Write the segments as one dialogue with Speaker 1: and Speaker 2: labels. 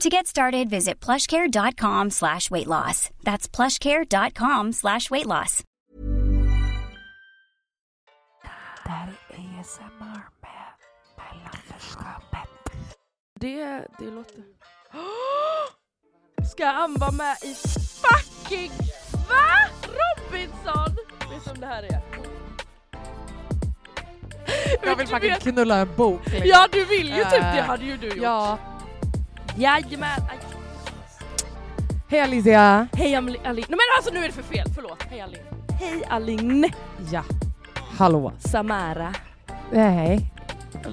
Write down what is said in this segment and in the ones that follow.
Speaker 1: To get started, visit plushcare.com slash weight loss. That's plushcare.com slash weight loss.
Speaker 2: Det här är ASMR med mellanförskapet. Det, det låter... Ska han vara med i fucking va? Robinson! Vet du om det här är?
Speaker 3: Jag vill fucking knulla en bok. liksom.
Speaker 2: Ja du vill ju typ det
Speaker 3: Eh,
Speaker 2: hade ju du gjort.
Speaker 3: Ja.
Speaker 2: Jajamän! Aj.
Speaker 3: Hej Alicia!
Speaker 2: Hej Aline. Nej men alltså nu är det för fel, förlåt. Hej Aline. Hej Aline.
Speaker 3: Ja. Hallå.
Speaker 2: Samara.
Speaker 3: Nej.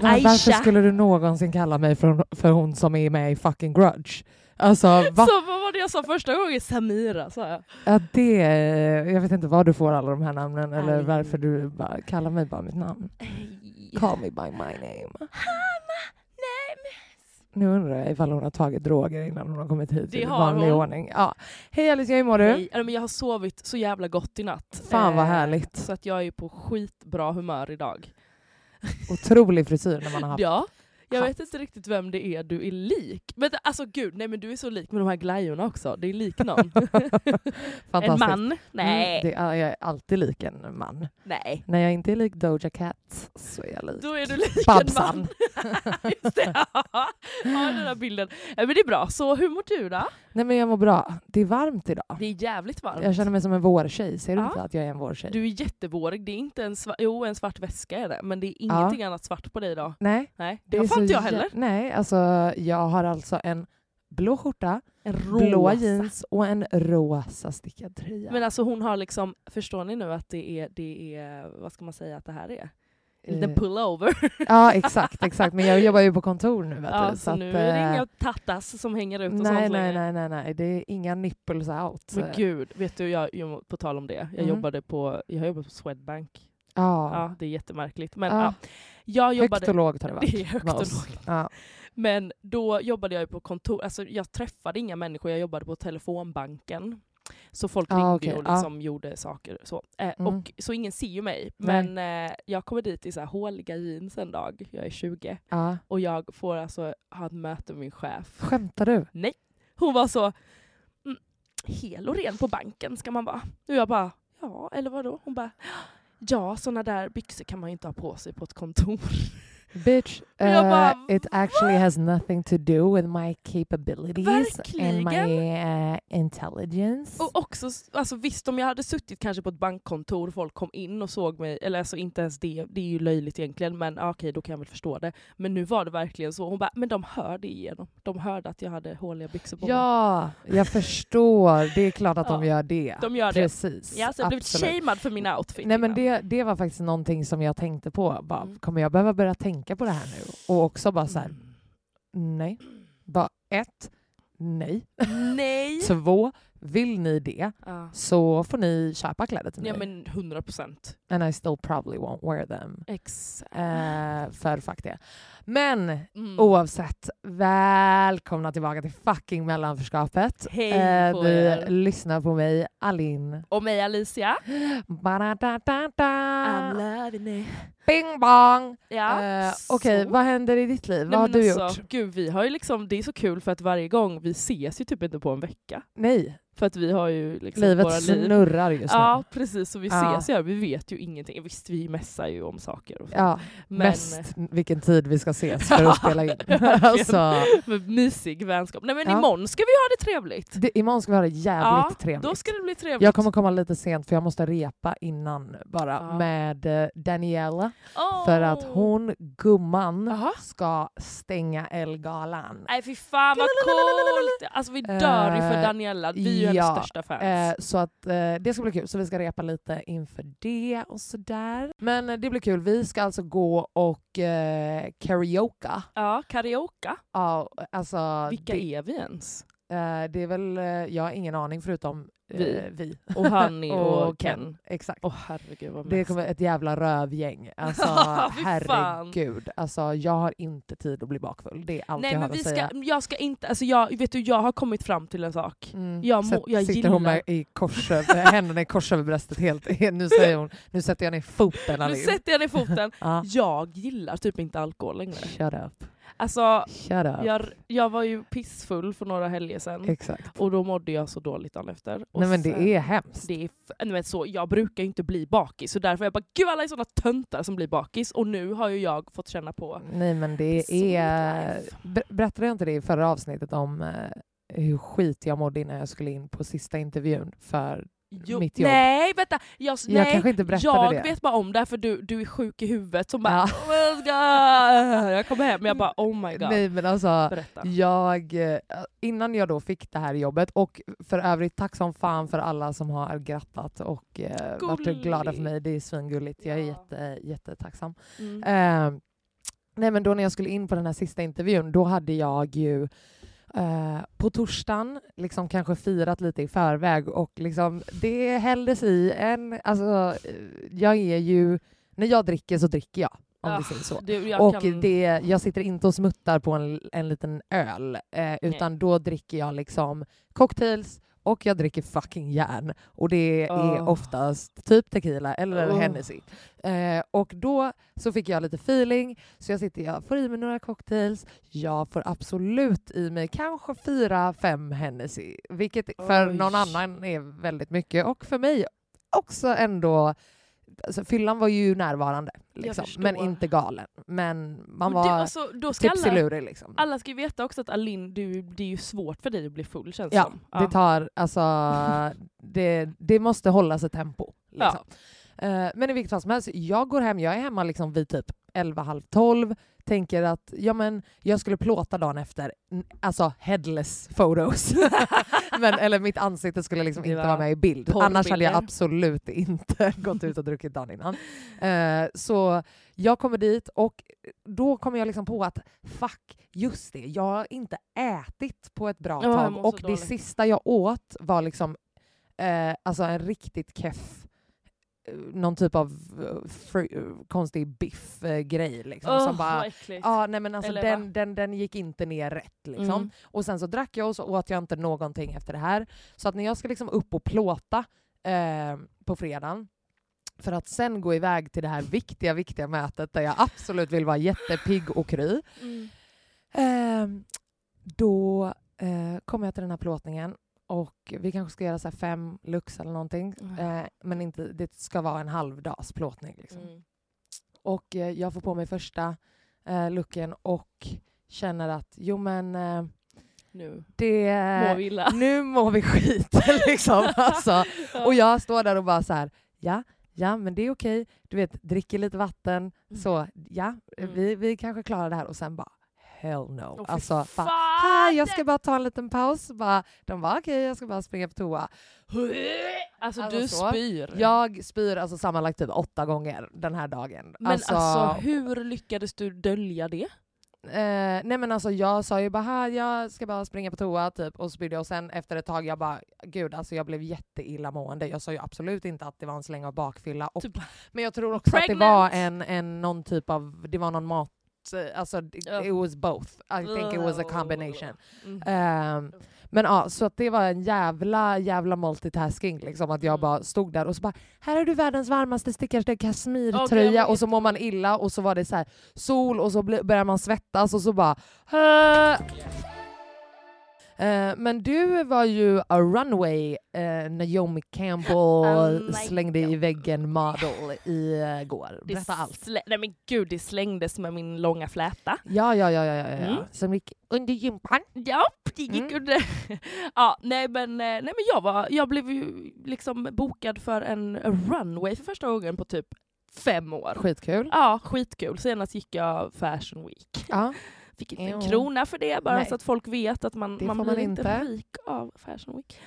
Speaker 2: Aisha.
Speaker 3: varför skulle du någonsin kalla mig för, för hon som är med i fucking Grudge? Alltså va?
Speaker 2: Så vad var det jag sa första gången? Samira sa jag.
Speaker 3: Ja, det, jag vet inte var du får alla de här namnen eller varför du bara kallar mig bara mitt namn. Call me by my name.
Speaker 2: Hanna,
Speaker 3: Nu undrar jag ifall hon har tagit droger innan hon har kommit hit
Speaker 2: Det
Speaker 3: i vanlig
Speaker 2: hon.
Speaker 3: ordning. Ja. Hej Alicia, hur mår du?
Speaker 2: Men jag har sovit så jävla gott i natt.
Speaker 3: Fan vad
Speaker 2: Eh,
Speaker 3: härligt.
Speaker 2: Så att jag är på skitbra humör idag.
Speaker 3: Otrolig frisyr när man har haft.
Speaker 2: Ja, jag vet inte riktigt vem det är du är lik. Men alltså gud, nej men du är så lik med de här glajjorna också. Det är lik någon. en man? Nej.
Speaker 3: Mm, är, jag är alltid lik en man.
Speaker 2: Nej.
Speaker 3: När jag inte är lik Doja Cat så är jag lik
Speaker 2: Då är du lik en
Speaker 3: Babsan.
Speaker 2: man. Just det. Ja, den där bilden. Men det är bra. Så hur mår du då?
Speaker 3: Nej men jag mår bra. Det är varmt idag.
Speaker 2: Det är jävligt varmt.
Speaker 3: Jag känner mig som en vårtjej. Ser du
Speaker 2: Ja.
Speaker 3: inte att jag är en vårtjej?
Speaker 2: Du är jättevårig. Det är inte en svart, jo en svart väska är det, men det är ingenting annat svart på dig idag.
Speaker 3: Nej.
Speaker 2: Nej,
Speaker 3: det
Speaker 2: det har fan inte jag heller.
Speaker 3: Nej, alltså jag har alltså en blå skjorta,
Speaker 2: En
Speaker 3: blå
Speaker 2: rosa.
Speaker 3: jeans och en rosa stickad tröja.
Speaker 2: Men alltså hon har liksom, förstår ni nu att det är, det är vad ska man säga att det här är? En liten
Speaker 3: Eh,
Speaker 2: pullover.
Speaker 3: Ja exakt, exakt. Men jag jobbar ju på kontor nu vet
Speaker 2: ja,
Speaker 3: du.
Speaker 2: så,
Speaker 3: att,
Speaker 2: nu är det
Speaker 3: eh,
Speaker 2: inga tattas som hänger ut och
Speaker 3: nej,
Speaker 2: sånt
Speaker 3: nej, nej, nej, nej. Det är inga nipples out.
Speaker 2: Men gud, vet du, jag, jag, på tal om det, jag
Speaker 3: Mm.
Speaker 2: jobbade på, jag har jobbat på Swedbank.
Speaker 3: Ja.
Speaker 2: Ja, det är jättemärkligt. Men
Speaker 3: Ja.
Speaker 2: ja, jag jobbade...
Speaker 3: Högt och lågt har det varit.
Speaker 2: Det är högt och lågt.
Speaker 3: Ja.
Speaker 2: Men då jobbade jag ju på kontor, alltså jag träffade inga människor, jag jobbade på telefonbanken. Så folk
Speaker 3: Ah,
Speaker 2: ringde
Speaker 3: okej,
Speaker 2: och
Speaker 3: ja.
Speaker 2: liksom gjorde saker. Så. Eh,
Speaker 3: Mm.
Speaker 2: och, så ingen ser ju mig.
Speaker 3: Nej.
Speaker 2: Men eh, jag kommer dit i så här håliga jeans en dag, jag är 20,
Speaker 3: Ja.
Speaker 2: och jag får alltså ha ett möte med min chef.
Speaker 3: Skämtar du?
Speaker 2: Nej. Hon var så, mm, hel och ren på banken ska man vara. Och jag bara, ja, eller vadå? Hon bara, ja, såna där byxor kan man ju inte ha på sig på ett kontor.
Speaker 3: Bitch, Uh, it actually has nothing to do with my capabilities and my uh, intelligence.
Speaker 2: Och också, alltså visst om jag hade suttit kanske på ett bankkontor och folk kom in och såg mig, eller alltså inte ens det, det är ju löjligt egentligen, men ja, okej då kan jag väl förstå det. Men nu var det verkligen så, hon bara, men de hörde igenom. De hörde att jag hade håliga byxor på mig.
Speaker 3: ja, jag förstår. Det är klart att de gör det.
Speaker 2: De gör det.
Speaker 3: Precis.
Speaker 2: Ja, så jag blev
Speaker 3: Absolut.
Speaker 2: shamed för mina outfits.
Speaker 3: Nej men det, det var faktiskt någonting som jag tänkte på. Bara,
Speaker 2: Mm.
Speaker 3: Kommer jag behöva börja tänka på det här nu? Och också bara så här,
Speaker 2: Mm.
Speaker 3: nej. Bara ett, nej.
Speaker 2: Nej!
Speaker 3: Två, vill ni det
Speaker 2: Ja.
Speaker 3: så får ni köpa kläder till mig.
Speaker 2: ja men 100 procent.
Speaker 3: And I still probably won't wear them.
Speaker 2: Exakt.
Speaker 3: Eh, för fuck det. Men
Speaker 2: Mm.
Speaker 3: oavsett, välkomna tillbaka till fucking mellanförskapet.
Speaker 2: Hej
Speaker 3: Eh,
Speaker 2: på er.
Speaker 3: lyssnar på mig, Alin.
Speaker 2: Och mig Alicia.
Speaker 3: Ba-da-da-da-da.
Speaker 2: loving it.
Speaker 3: Bing bong!
Speaker 2: Ja.
Speaker 3: Eh, Okej,
Speaker 2: så.
Speaker 3: vad händer i ditt liv?
Speaker 2: Nej,
Speaker 3: vad har du
Speaker 2: alltså,
Speaker 3: gjort?
Speaker 2: Gud, vi har ju liksom, det är så kul för att varje gång, vi ses ju typ inte på en vecka.
Speaker 3: Nej,
Speaker 2: För att vi har ju liksom
Speaker 3: livet
Speaker 2: våra liv.
Speaker 3: snurrar just nu.
Speaker 2: Ja precis, så vi
Speaker 3: Ja.
Speaker 2: ses ju, vi vet ju ingenting. Visst vi messar ju om saker och så.
Speaker 3: Ja,
Speaker 2: men,
Speaker 3: mest vilken tid vi ska ses för att spela in. Alltså,
Speaker 2: mysig vänskap. Nej men
Speaker 3: Ja.
Speaker 2: imorgon ska vi ha det trevligt.
Speaker 3: det, imorgon ska vi ha det jävligt
Speaker 2: ja,
Speaker 3: trevligt.
Speaker 2: Då ska det bli trevligt.
Speaker 3: Jag kommer komma lite sent för jag måste repa innan bara
Speaker 2: Ja.
Speaker 3: med eh, Daniela.
Speaker 2: Åh.
Speaker 3: För att hon, gumman,
Speaker 2: Jaha.
Speaker 3: ska stänga Elgalan.
Speaker 2: Nej fy fan vad coolt! Alltså vi dör ju för
Speaker 3: Eh,
Speaker 2: Daniela, vi är ju
Speaker 3: ja,
Speaker 2: hennes största fans.
Speaker 3: Eh, så att det ska bli kul. Så vi ska repa lite inför det och sådär. Men eh, det blir kul. Vi ska alltså gå och eh, karaoke.
Speaker 2: ja, karaoke.
Speaker 3: Ja, alltså,
Speaker 2: Vilka
Speaker 3: det,
Speaker 2: är vi ens?
Speaker 3: eh, det är väl, eh, jag har ingen aning förutom eh,
Speaker 2: Vi.
Speaker 3: vi.
Speaker 2: Och Hanni och, Ken.
Speaker 3: Exakt.
Speaker 2: Åh herregud vad
Speaker 3: Det kommer ett jävla rövgäng. Alltså herregud. Alltså, jag har inte tid att bli bakfull. Det är allt
Speaker 2: Nej
Speaker 3: jag har
Speaker 2: vi
Speaker 3: att säga.
Speaker 2: ska, jag ska inte, alltså jag, vet du jag har kommit fram till en sak.
Speaker 3: Mm.
Speaker 2: Jag må- jag
Speaker 3: sitter hon
Speaker 2: gillar-
Speaker 3: med i kors över, händerna i kors över bröstet helt. Nu säger hon, nu sätter jag ner foten
Speaker 2: Nu
Speaker 3: Alin.
Speaker 2: sätter jag ner foten.
Speaker 3: Ja.
Speaker 2: Jag gillar typ inte alkohol längre.
Speaker 3: Shut up.
Speaker 2: Alltså jag, jag var ju pissfull för några helger sedan.
Speaker 3: Exakt.
Speaker 2: Och då mådde jag så dåligt dagen efter. Och
Speaker 3: Nej men
Speaker 2: sen-
Speaker 3: det är hemskt.
Speaker 2: Det är nej, men så, jag brukar ju inte bli bakis, så därför är jag bara gud alla är såna töntar som blir bakis och nu har ju jag fått känna på
Speaker 3: Nej men det är... Ber- Berättade jag inte det i förra avsnittet om eh, hur skit jag mådde innan jag skulle in på sista intervjun för
Speaker 2: Jo,
Speaker 3: mitt jobb?
Speaker 2: Nej vänta! Jag,
Speaker 3: Jag
Speaker 2: nej,
Speaker 3: kanske inte berättade
Speaker 2: jag
Speaker 3: det.
Speaker 2: vet bara om det för du, du är sjuk i huvudet som bara
Speaker 3: Ja.
Speaker 2: "Oh, jag, jag kommer hem och jag bara oh my god.
Speaker 3: Nej men alltså,
Speaker 2: Berätta.
Speaker 3: jag, eh, innan jag då fick det här jobbet, och för övrigt tack som fan för alla som har grattat och eh, varit glada för mig. Det är svingulligt. Jag är
Speaker 2: Ja.
Speaker 3: jätte, jättetacksam.
Speaker 2: Mm.
Speaker 3: Eh, nej men då när jag skulle in på den här sista intervjun, då hade jag ju eh, på torsdagen liksom kanske firat lite i förväg och liksom det hälldes i en, alltså eh, jag är ju, när jag dricker så dricker jag. Om
Speaker 2: Ah,
Speaker 3: vi säger så.
Speaker 2: Det, jag
Speaker 3: Och
Speaker 2: kan...
Speaker 3: det, jag sitter inte och smuttar på en, en liten öl, eh, utan då dricker jag liksom cocktails och jag dricker fucking järn. Och det är
Speaker 2: Oh.
Speaker 3: oftast typ tequila eller
Speaker 2: Oh.
Speaker 3: Hennessy. Eh, och då så fick jag lite feeling, så jag sitter jag får i mig några cocktails, jag får absolut i mig kanske fyra, fem Hennessy, vilket för
Speaker 2: Oj.
Speaker 3: någon annan är väldigt mycket och för mig också ändå Alltså, fyllan var ju närvarande, liksom. men inte galen. Men man var
Speaker 2: alltså, då ska alla.
Speaker 3: Liksom.
Speaker 2: alla ska ju veta också att Alin, du, det är ju svårt för dig att bli full känns
Speaker 3: Ja,
Speaker 2: som.
Speaker 3: det tar, alltså, det, det måste hållas ett tempo.
Speaker 2: Ja.
Speaker 3: Liksom. Eh, men i vilket fall som helst, jag går hem, jag är hemma liksom vid typ 11, halv 12, tänker att ja, men jag skulle plåta dagen efter, alltså headless photos. men, eller mitt ansikte skulle liksom inte
Speaker 2: var
Speaker 3: vara med i bild. Annars hade jag absolut inte gått ut och druckit dagen innan. Eh, så jag kommer dit och då kommer jag liksom på att fuck, just det, jag har inte ätit på ett bra tag och det
Speaker 2: dåligt.
Speaker 3: sista jag åt var liksom eh, alltså en riktigt keff någon typ av eh, eh, konstig biff-grej. Liksom,
Speaker 2: Åh,
Speaker 3: som bara, nej men alltså
Speaker 2: Eller
Speaker 3: den,
Speaker 2: va?
Speaker 3: den, den gick inte ner rätt. Liksom.
Speaker 2: Mm.
Speaker 3: Och sen så drack jag och så åt jag inte någonting efter det här. Så att när jag ska liksom upp och plåta eh, på fredagen för att sen gå iväg till det här viktiga, viktiga mötet där jag absolut vill vara jättepigg och kry.
Speaker 2: Mm.
Speaker 3: Eh, då eh, kommer jag till den här plåtningen och vi kanske ska göra så fem lux eller någonting.
Speaker 2: Mm.
Speaker 3: Eh, men inte, det ska vara en halvdags plåtning. Liksom.
Speaker 2: Mm.
Speaker 3: Och eh, jag får på mig första eh, looken och känner att jo men eh,
Speaker 2: Nu
Speaker 3: det...
Speaker 2: mår vi illa.
Speaker 3: Nu mår vi skit liksom. Alltså. Och jag står där och bara så här, ja, ja men det är okej. Du vet, dricker lite vatten, så ja,
Speaker 2: Mm.
Speaker 3: vi, vi kanske klarar det här. Och sen bara, hell no.
Speaker 2: Fy
Speaker 3: alltså, bara,
Speaker 2: fan!
Speaker 3: "Ha, jag ska bara ta en liten paus. Bara, de bara okej, jag ska bara springa på toa.
Speaker 2: Alltså,
Speaker 3: Alltså
Speaker 2: du
Speaker 3: så.
Speaker 2: spyr.
Speaker 3: Jag spyr alltså sammanlagt typ åtta gånger den här dagen.
Speaker 2: Men alltså, hur lyckades du dölja det?
Speaker 3: Eh, nej men alltså jag sa ju bara "Ha, jag ska bara springa på toa typ och spydde och sen efter ett tag jag bara gud alltså jag blev jätteillamående. Jag sa ju absolut inte att det var en släng av bakfylla. Och,
Speaker 2: Typ,
Speaker 3: men jag tror också att det
Speaker 2: pregnant.
Speaker 3: var en, en någon typ av, det var någon mat, alltså it, it was both. I think it was a combination.
Speaker 2: Mm.
Speaker 3: Ehm, men ja, så att det var en jävla jävla multitasking liksom att jag
Speaker 2: Mm.
Speaker 3: bara stod där och så bara här har du världens varmaste stickaste
Speaker 2: Okej,
Speaker 3: kasmirtröja
Speaker 2: jag
Speaker 3: och så mår man illa och så var det så här sol och så börjar man svettas och så bara "Hö." Eh, men du var ju a runway eh, Naomi Campbell
Speaker 2: Oh
Speaker 3: slängde i
Speaker 2: God.
Speaker 3: väggen model igår. Berätta allt.
Speaker 2: Nej men gud, det slängdes med min långa fläta.
Speaker 3: Ja, ja, ja, ja, ja, ja.
Speaker 2: Mm.
Speaker 3: Som gick under gympan.
Speaker 2: Ja, det gick
Speaker 3: Mm.
Speaker 2: under. ja, nej men, eh, nej men jag, var, jag blev ju liksom bokad för en runway för första gången på typ fem år.
Speaker 3: Skitkul.
Speaker 2: Ja, skitkul. Senast gick jag Fashion Week.
Speaker 3: Ja.
Speaker 2: Fick inte en
Speaker 3: Ja.
Speaker 2: krona för det, bara
Speaker 3: Nej.
Speaker 2: så att folk vet att man,
Speaker 3: Det
Speaker 2: man blir
Speaker 3: man
Speaker 2: inte
Speaker 3: inte.
Speaker 2: rik av Fashion Week.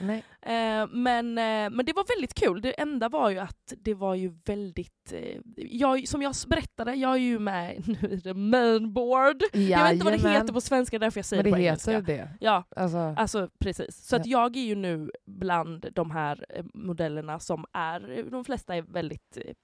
Speaker 2: Eh, men, eh, men det var väldigt kul. Det enda var ju att det var ju väldigt... Eh, jag, som jag berättade, jag är ju med nu i the mainboard. Jag vet inte vad det heter på svenska, därför jag säger
Speaker 3: Men
Speaker 2: det
Speaker 3: det
Speaker 2: på
Speaker 3: heter
Speaker 2: engelska.
Speaker 3: det.
Speaker 2: Ja,
Speaker 3: Alltså,
Speaker 2: alltså precis. Så att jag är ju nu bland de här eh, modellerna som är, de flesta är väldigt eh,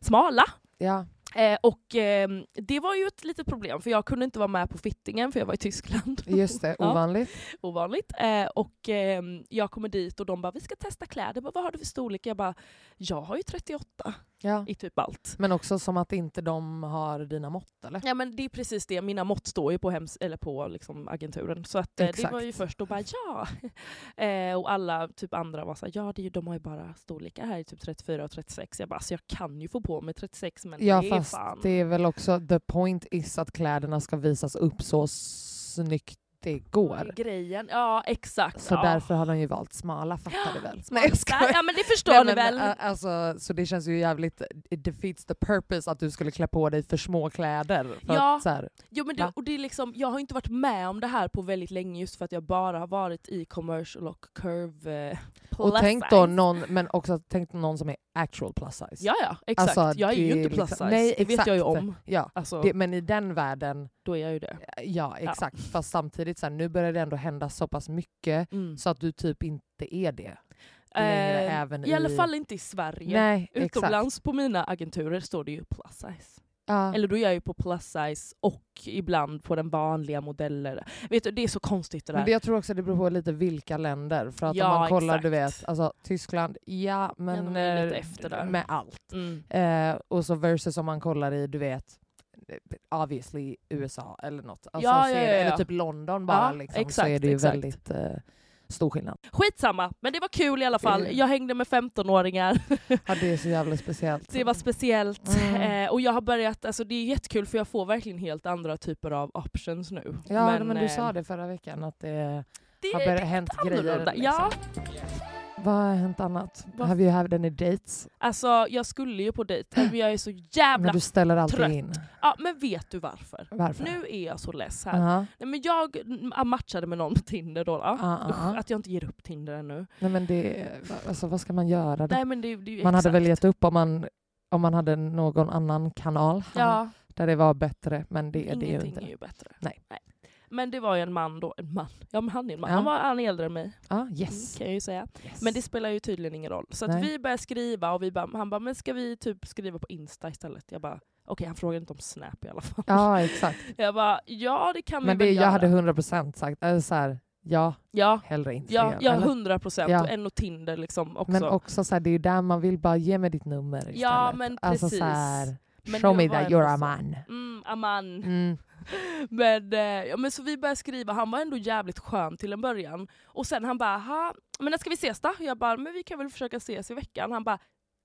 Speaker 2: smala.
Speaker 3: ja.
Speaker 2: Eh, och eh, det var ju ett litet problem för jag kunde inte vara med på fittingen för jag var i Tyskland.
Speaker 3: Just det,
Speaker 2: Ja.
Speaker 3: ovanligt.
Speaker 2: Ovanligt. Eh, och eh, jag kommer dit och de bara vi ska testa kläder. Jag bara, Vad har du för storlek? Jag bara jag har ju 38
Speaker 3: Ja.
Speaker 2: i typ allt.
Speaker 3: Men också som att inte de har dina mått eller?
Speaker 2: Ja men det är precis det, mina mått står ju på, hems eller på liksom, agenturen. Så att, eh, det var ju först och bara ja. eh, och alla typ andra var såhär, ja det är ju, de har ju bara storlekar här i typ 34 och 36. Jag bara, så jag kan ju få på mig 36 men
Speaker 3: Ja
Speaker 2: det är
Speaker 3: fast
Speaker 2: fan.
Speaker 3: det är väl också, the point is att kläderna ska visas upp så snyggt det går.
Speaker 2: Grejen, ja exakt.
Speaker 3: Så
Speaker 2: ja.
Speaker 3: därför har de ju valt smala, fattar du väl?
Speaker 2: Nej,
Speaker 3: jag skojar.
Speaker 2: Ja men det förstår
Speaker 3: Nej,
Speaker 2: ni
Speaker 3: men,
Speaker 2: väl?
Speaker 3: Alltså, så det känns ju jävligt, it defeats the purpose att du skulle klä på dig för små kläder. För
Speaker 2: Ja.
Speaker 3: att, så här,
Speaker 2: Jo, men det, och det är liksom, jag har inte varit med om det här på väldigt länge just för att jag bara har varit i commercial och curve eh,
Speaker 3: och
Speaker 2: plus
Speaker 3: tänk då
Speaker 2: size.
Speaker 3: någon, men också tänk någon som är actual plus size.
Speaker 2: Ja ja, exakt.
Speaker 3: Alltså,
Speaker 2: jag är ju inte plus
Speaker 3: liksom-
Speaker 2: size,
Speaker 3: nej,
Speaker 2: det vet jag ju
Speaker 3: exakt.
Speaker 2: om.
Speaker 3: Ja,
Speaker 2: Alltså,
Speaker 3: det, men i den världen,
Speaker 2: då är jag ju det.
Speaker 3: ja exakt. Fast samtidigt, så här, nu börjar det ändå hända så pass mycket
Speaker 2: Mm.
Speaker 3: så att du typ inte är det. längre
Speaker 2: Eh,
Speaker 3: även
Speaker 2: I alla fall inte i Sverige.
Speaker 3: Nej, exakt.
Speaker 2: Utomlands på mina agenturer står det ju plus size.
Speaker 3: Ja.
Speaker 2: Eller då är jag ju på plus size och ibland på den vanliga modellen. Vet du, det är så konstigt det där.
Speaker 3: Men det, jag tror också det beror på lite vilka länder. För att
Speaker 2: Ja,
Speaker 3: om man kollar, du
Speaker 2: exakt.
Speaker 3: vet, alltså Tyskland, ja men eh,
Speaker 2: där.
Speaker 3: med allt.
Speaker 2: Mm.
Speaker 3: Eh, och så versus om man kollar i, du vet, obviously USA eller något. Alltså,
Speaker 2: Ja,
Speaker 3: så
Speaker 2: ja, ja.
Speaker 3: Eller typ London bara, liksom, så
Speaker 2: exakt,
Speaker 3: är det ju
Speaker 2: exakt.
Speaker 3: väldigt eh, stor skillnad.
Speaker 2: Skitsamma, men det var kul i alla fall.
Speaker 3: Mm.
Speaker 2: Jag hängde med 15-åringar.
Speaker 3: Ja, det är så jävla speciellt.
Speaker 2: Det var speciellt.
Speaker 3: Mm.
Speaker 2: Eh, och jag har börjat, alltså det är jättekul för jag får verkligen helt andra typer av options nu.
Speaker 3: ja, men, du
Speaker 2: eh,
Speaker 3: sa det förra veckan att det
Speaker 2: det
Speaker 3: har börjat hänt grejer. Liksom.
Speaker 2: Ja,
Speaker 3: Vad har hänt annat?
Speaker 2: Vad-
Speaker 3: Have you had any dates?
Speaker 2: alltså jag skulle ju på dejt, men jag är så jävla...
Speaker 3: Men du ställer alltid
Speaker 2: trött.
Speaker 3: in.
Speaker 2: Ja, men vet du varför?
Speaker 3: Varför?
Speaker 2: Nu är jag så less här.
Speaker 3: Aha.
Speaker 2: Nej, men jag matchade med någon på Tinder då. då.
Speaker 3: Ah,
Speaker 2: Usch, att jag inte ger upp Tinder ännu.
Speaker 3: Nej men det, alltså, vad ska man göra?
Speaker 2: Nej, men det, det är ju
Speaker 3: Man hade väl gett upp om man, om man hade någon annan kanal
Speaker 2: Ja,
Speaker 3: där det var bättre, men det är det ju
Speaker 2: ingenting
Speaker 3: inte.
Speaker 2: är ju bättre.
Speaker 3: Nej.
Speaker 2: Men det var ju en man då, en man, ja men han är en man,
Speaker 3: Ja.
Speaker 2: han var han är äldre än mig.
Speaker 3: Ja,
Speaker 2: Mm,
Speaker 3: yes.
Speaker 2: kan jag ju säga.
Speaker 3: yes.
Speaker 2: Men det spelar ju tydligen ingen roll. Så vi började skriva och vi bara, han bara, men ska vi typ skriva på Insta istället? Jag bara, okej han frågade inte om Snap i alla fall.
Speaker 3: Ja, exakt.
Speaker 2: Jag bara, ja det kan
Speaker 3: Men
Speaker 2: vi
Speaker 3: det,
Speaker 2: väl
Speaker 3: jag
Speaker 2: göra.
Speaker 3: hade 100% sagt, alltså, så här, ja,
Speaker 2: Ja,
Speaker 3: hellre
Speaker 2: ja,
Speaker 3: Instagram.
Speaker 2: ja
Speaker 3: eller?
Speaker 2: 100 procent.
Speaker 3: Ja.
Speaker 2: Och en och Tinder liksom också.
Speaker 3: Men också så här, det är ju där man vill bara ge mig ditt nummer istället.
Speaker 2: Ja, men
Speaker 3: Alltså
Speaker 2: precis.
Speaker 3: så här, show me that you're a man.
Speaker 2: Mm, aman.
Speaker 3: Mm.
Speaker 2: Men, eh, ja, men så vi började skriva, han var ändå jävligt skön till en början. Och sen han bara, "Ha, men när ska vi ses då? Jag bara, men vi kan väl försöka ses i veckan. Han bara,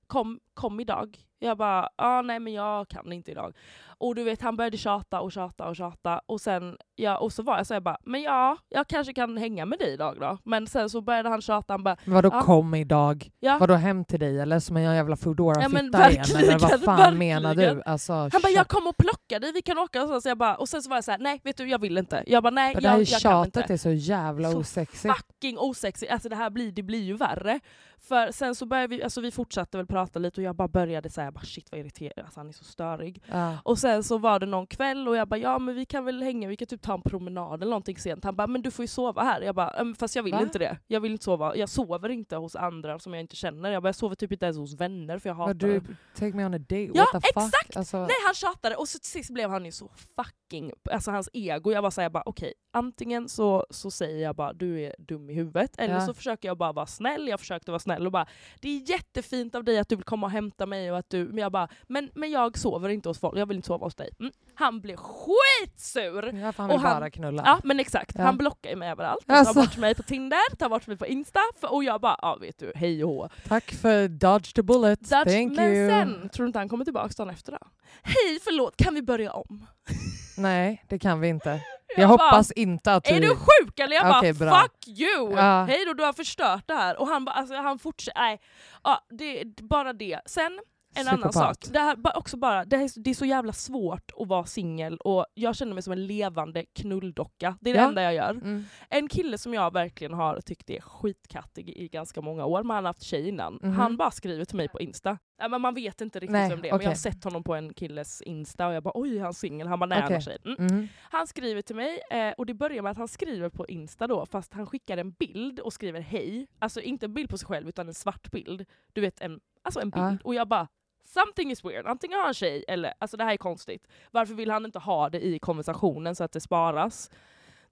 Speaker 2: kom, kom idag. Jag bara, ah, nej men jag kan inte idag. Och du vet, han började tjata och tjata och tjata. Och sen, ja, och så var jag så jag bara, men ja, jag kanske kan hänga med dig idag då. Men sen så började han tjata, han bara,
Speaker 3: vadå
Speaker 2: Ja.
Speaker 3: kom idag?
Speaker 2: ja.
Speaker 3: Vadå hem till dig eller som en jävla
Speaker 2: Ja,
Speaker 3: Foodora-fitta
Speaker 2: men
Speaker 3: igen? Eller vad fan
Speaker 2: verkligen.
Speaker 3: menar du? Alltså,
Speaker 2: Han bara, jag kommer och plockar dig, vi kan åka. Och, så, så jag bara, och sen så var jag så här, nej vet du jag vill inte. Jag bara, nej
Speaker 3: det här
Speaker 2: jag, jag kan inte.
Speaker 3: tjatet är så jävla
Speaker 2: Så
Speaker 3: osexigt.
Speaker 2: fucking osexigt. Alltså det här blir, det blir ju värre. För sen så började vi, alltså vi fortsatte väl prata lite och jag bara började säga shit vad irriterad, alltså, han är så störig.
Speaker 3: Ja.
Speaker 2: Och sen så var det någon kväll och jag bara ja men vi kan väl hänga, vi kan typ ta en promenad eller någonting sent. Han bara men du får ju sova här. Jag bara "Mm, fast jag vill
Speaker 3: Va?
Speaker 2: inte det. Jag vill inte sova, jag sover inte hos andra som jag inte känner. Jag bara jag sover typ inte ens hos vänner för jag hatar
Speaker 3: du,
Speaker 2: det.
Speaker 3: take me on a date,
Speaker 2: Ja,
Speaker 3: what the fuck?
Speaker 2: exakt!
Speaker 3: Alltså,
Speaker 2: Nej han tjatade och så till sist blev han ju så fucking, alltså hans ego, jag var såhär bara okej antingen så, så säger jag bara du är dum i huvudet eller
Speaker 3: Ja.
Speaker 2: så försöker jag bara vara snäll, jag försökte vara snäll och bara det är jättefint av dig att du vill komma och hämta mig och att du, men jag bara men, men jag sover inte hos folk, jag vill inte sova hos dig. Mm. Han blev skitsur!
Speaker 3: ja, han
Speaker 2: och han-
Speaker 3: bara knulla.
Speaker 2: Ja men exakt,
Speaker 3: Ja.
Speaker 2: han blockar ju mig överallt.
Speaker 3: Alltså.
Speaker 2: Tar bort mig på Tinder, tar bort mig på Insta och jag bara ja vet du, hej och hå.
Speaker 3: Tack för dodge the bullet.
Speaker 2: Dutch,
Speaker 3: Thank
Speaker 2: men
Speaker 3: you.
Speaker 2: sen, tror du inte han kommer tillbaka dagen efter då? Hej förlåt, kan vi börja om?
Speaker 3: Nej, det kan vi inte. Jag,
Speaker 2: Jag bara,
Speaker 3: hoppas inte att du...
Speaker 2: Är du sjuk eller? Jag
Speaker 3: Okej,
Speaker 2: bara
Speaker 3: bra.
Speaker 2: fuck you!
Speaker 3: Ja.
Speaker 2: Hej då, du har förstört det här. Och han bara, alltså han fortsätter, nej. Ja, det, bara det. Sen en annan sak. Det, här, också bara, det, är, det är så jävla svårt att vara singel och jag känner mig som en levande knulldocka. Det är det
Speaker 3: Ja.
Speaker 2: enda jag gör.
Speaker 3: Mm.
Speaker 2: En kille som jag verkligen har tyckt är skitkattig i ganska många år, men han har haft tjej innan.
Speaker 3: Mhm.
Speaker 2: Han bara skriver till mig på Insta. Ja, men man vet inte riktigt
Speaker 3: Nej,
Speaker 2: vem det är, men jag har sett honom på en killes Insta och jag bara oj, han singel? Han bara nej, han har tjej. Mm.
Speaker 3: Mm.
Speaker 2: Han skriver till mig eh, och det börjar med att han skriver på Insta då fast han skickar en bild och skriver hej. Alltså inte en bild på sig själv utan en svart bild. Du vet en, alltså en bild.
Speaker 3: Ja.
Speaker 2: Och jag bara Something is weird. Antingen har han tjej eller alltså det här är konstigt. Varför vill han inte ha det i konversationen så att det sparas?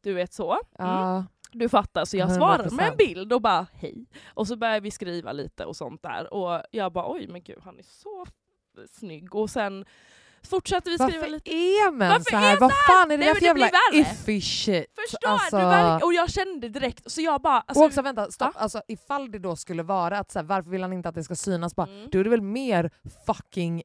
Speaker 2: Du vet så. Mm.
Speaker 3: Ja.
Speaker 2: Du fattar, så jag svarar med en
Speaker 3: 100%.
Speaker 2: bild och bara hej. Och så börjar vi skriva lite och sånt där. Och jag bara oj men gud han är så snygg. Och sen fortsatte vi skriva
Speaker 3: Varför
Speaker 2: lite.
Speaker 3: är män
Speaker 2: Varför
Speaker 3: så här?
Speaker 2: är
Speaker 3: Vad fan är det där för jävla iffy shit?
Speaker 2: Förstår
Speaker 3: Alltså-
Speaker 2: du? Verk- Och jag kände direkt, så jag bara... Alltså,
Speaker 3: och också vänta, stopp. Alltså, ifall det då skulle vara att så här, varför vill han inte att det ska synas? Bara,
Speaker 2: Mm.
Speaker 3: Då är det väl mer fucking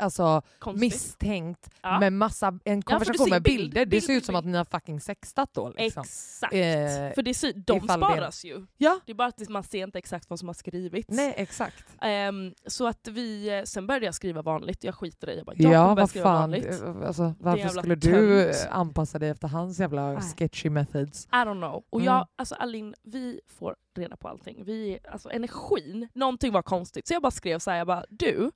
Speaker 3: alltså,
Speaker 2: konstigt.
Speaker 3: misstänkt
Speaker 2: Ja.
Speaker 3: med massa, en konversation
Speaker 2: ser
Speaker 3: med
Speaker 2: bild,
Speaker 3: bilder. Det
Speaker 2: bild,
Speaker 3: ser ut som att ni har fucking sextat då. Liksom.
Speaker 2: Exakt.
Speaker 3: Eh,
Speaker 2: För det, sy- de
Speaker 3: ifall det-
Speaker 2: sparas ju.
Speaker 3: Ja,
Speaker 2: Det är bara att man ser inte exakt vad som har skrivits.
Speaker 3: nej exakt.
Speaker 2: Ehm, så att vi, eh, sen började jag skriva vanligt, jag skiter i det. Jag bara, jag
Speaker 3: Ja, vad
Speaker 2: skriva
Speaker 3: fan.
Speaker 2: vanligt.
Speaker 3: eh, Alltså, varför skulle du anpassa dig efter hans jävla
Speaker 2: Nej.
Speaker 3: sketchy methods?
Speaker 2: I don't know. Och
Speaker 3: Mm.
Speaker 2: jag, alltså Alin, vi får reda på allting. Vi, alltså energin, någonting var konstigt. Så jag bara skrev så här, jag bara du,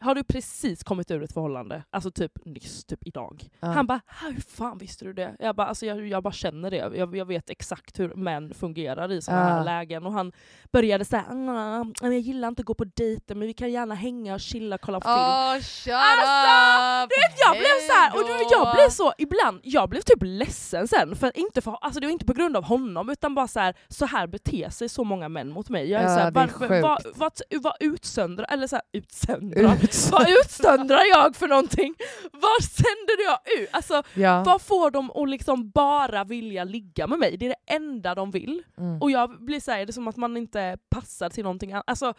Speaker 2: har du precis kommit ur ett förhållande? Alltså typ nyss, typ idag.
Speaker 3: Ja.
Speaker 2: Han bara, hur fan visste du det? Jag bara, alltså jag, jag bara känner det. Jag, jag vet exakt hur män fungerar i sådana
Speaker 3: Ja.
Speaker 2: här lägen. Och han började säga, "Mm, jag gillar inte att gå på dejter men vi kan gärna hänga och chilla och kolla på film.
Speaker 3: Oh, shut
Speaker 2: Alltså,
Speaker 3: up!
Speaker 2: Du vet, jag blev så här, och du, jag blev så ibland, jag blev typ ledsen sen, för inte för, alltså det var inte på grund av honom utan bara så här, så här beter sig så många män mot mig. Jag är
Speaker 3: Ja,
Speaker 2: så här,
Speaker 3: det är
Speaker 2: varför, vad, vad, vad utsöndrar, eller så här, utsöndrar,
Speaker 3: Ut.
Speaker 2: vad utsöndrar jag för någonting? Vad sänder jag ut? Alltså
Speaker 3: Ja.
Speaker 2: vad får de att liksom bara vilja ligga med mig? Det är det enda de vill.
Speaker 3: Mm.
Speaker 2: Och jag blir såhär, det är som att man inte passar till någonting annat. Alltså,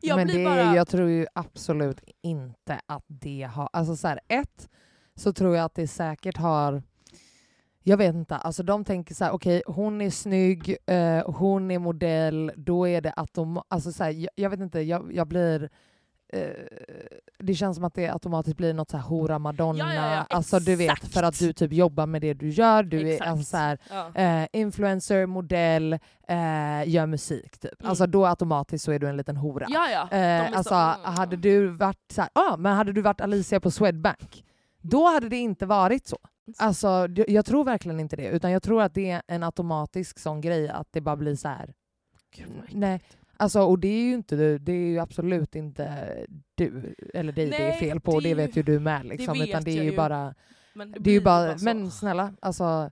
Speaker 2: jag
Speaker 3: men
Speaker 2: blir
Speaker 3: det,
Speaker 2: bara...
Speaker 3: jag tror ju absolut inte att det har... Alltså så här, ett, så tror jag att det säkert har... Jag vet inte, alltså de tänker så här, okej hon är snygg, eh, hon är modell, då är det automatiskt... Alltså så här, jag, jag vet inte, jag, jag blir... Eh, det känns som att det automatiskt blir något så här hora madonna,
Speaker 2: Ja, ja, ja,
Speaker 3: alltså du vet för att du typ jobbar med det du gör, du är
Speaker 2: Exakt.
Speaker 3: alltså så här, eh, influencer, modell, eh, gör musik typ.
Speaker 2: Mm.
Speaker 3: Alltså då automatiskt så är du en liten hora. Eh,
Speaker 2: är så-
Speaker 3: alltså,
Speaker 2: mm.
Speaker 3: hade du varit så här, ah, men hade du varit Alicia på Swedbank, då hade det inte varit så. Alltså, jag tror verkligen inte det, utan jag tror att det är en automatisk sån grej att det bara blir så här.
Speaker 2: Äckligt.
Speaker 3: Nej. Alltså, och det är ju inte du, det är ju absolut inte du eller dig det är
Speaker 2: Nej,
Speaker 3: fel på,
Speaker 2: det
Speaker 3: det vet
Speaker 2: ju-
Speaker 3: du med. Liksom,
Speaker 2: vet
Speaker 3: utan det är ju bara,
Speaker 2: Men
Speaker 3: det är ju bara, men snälla, alltså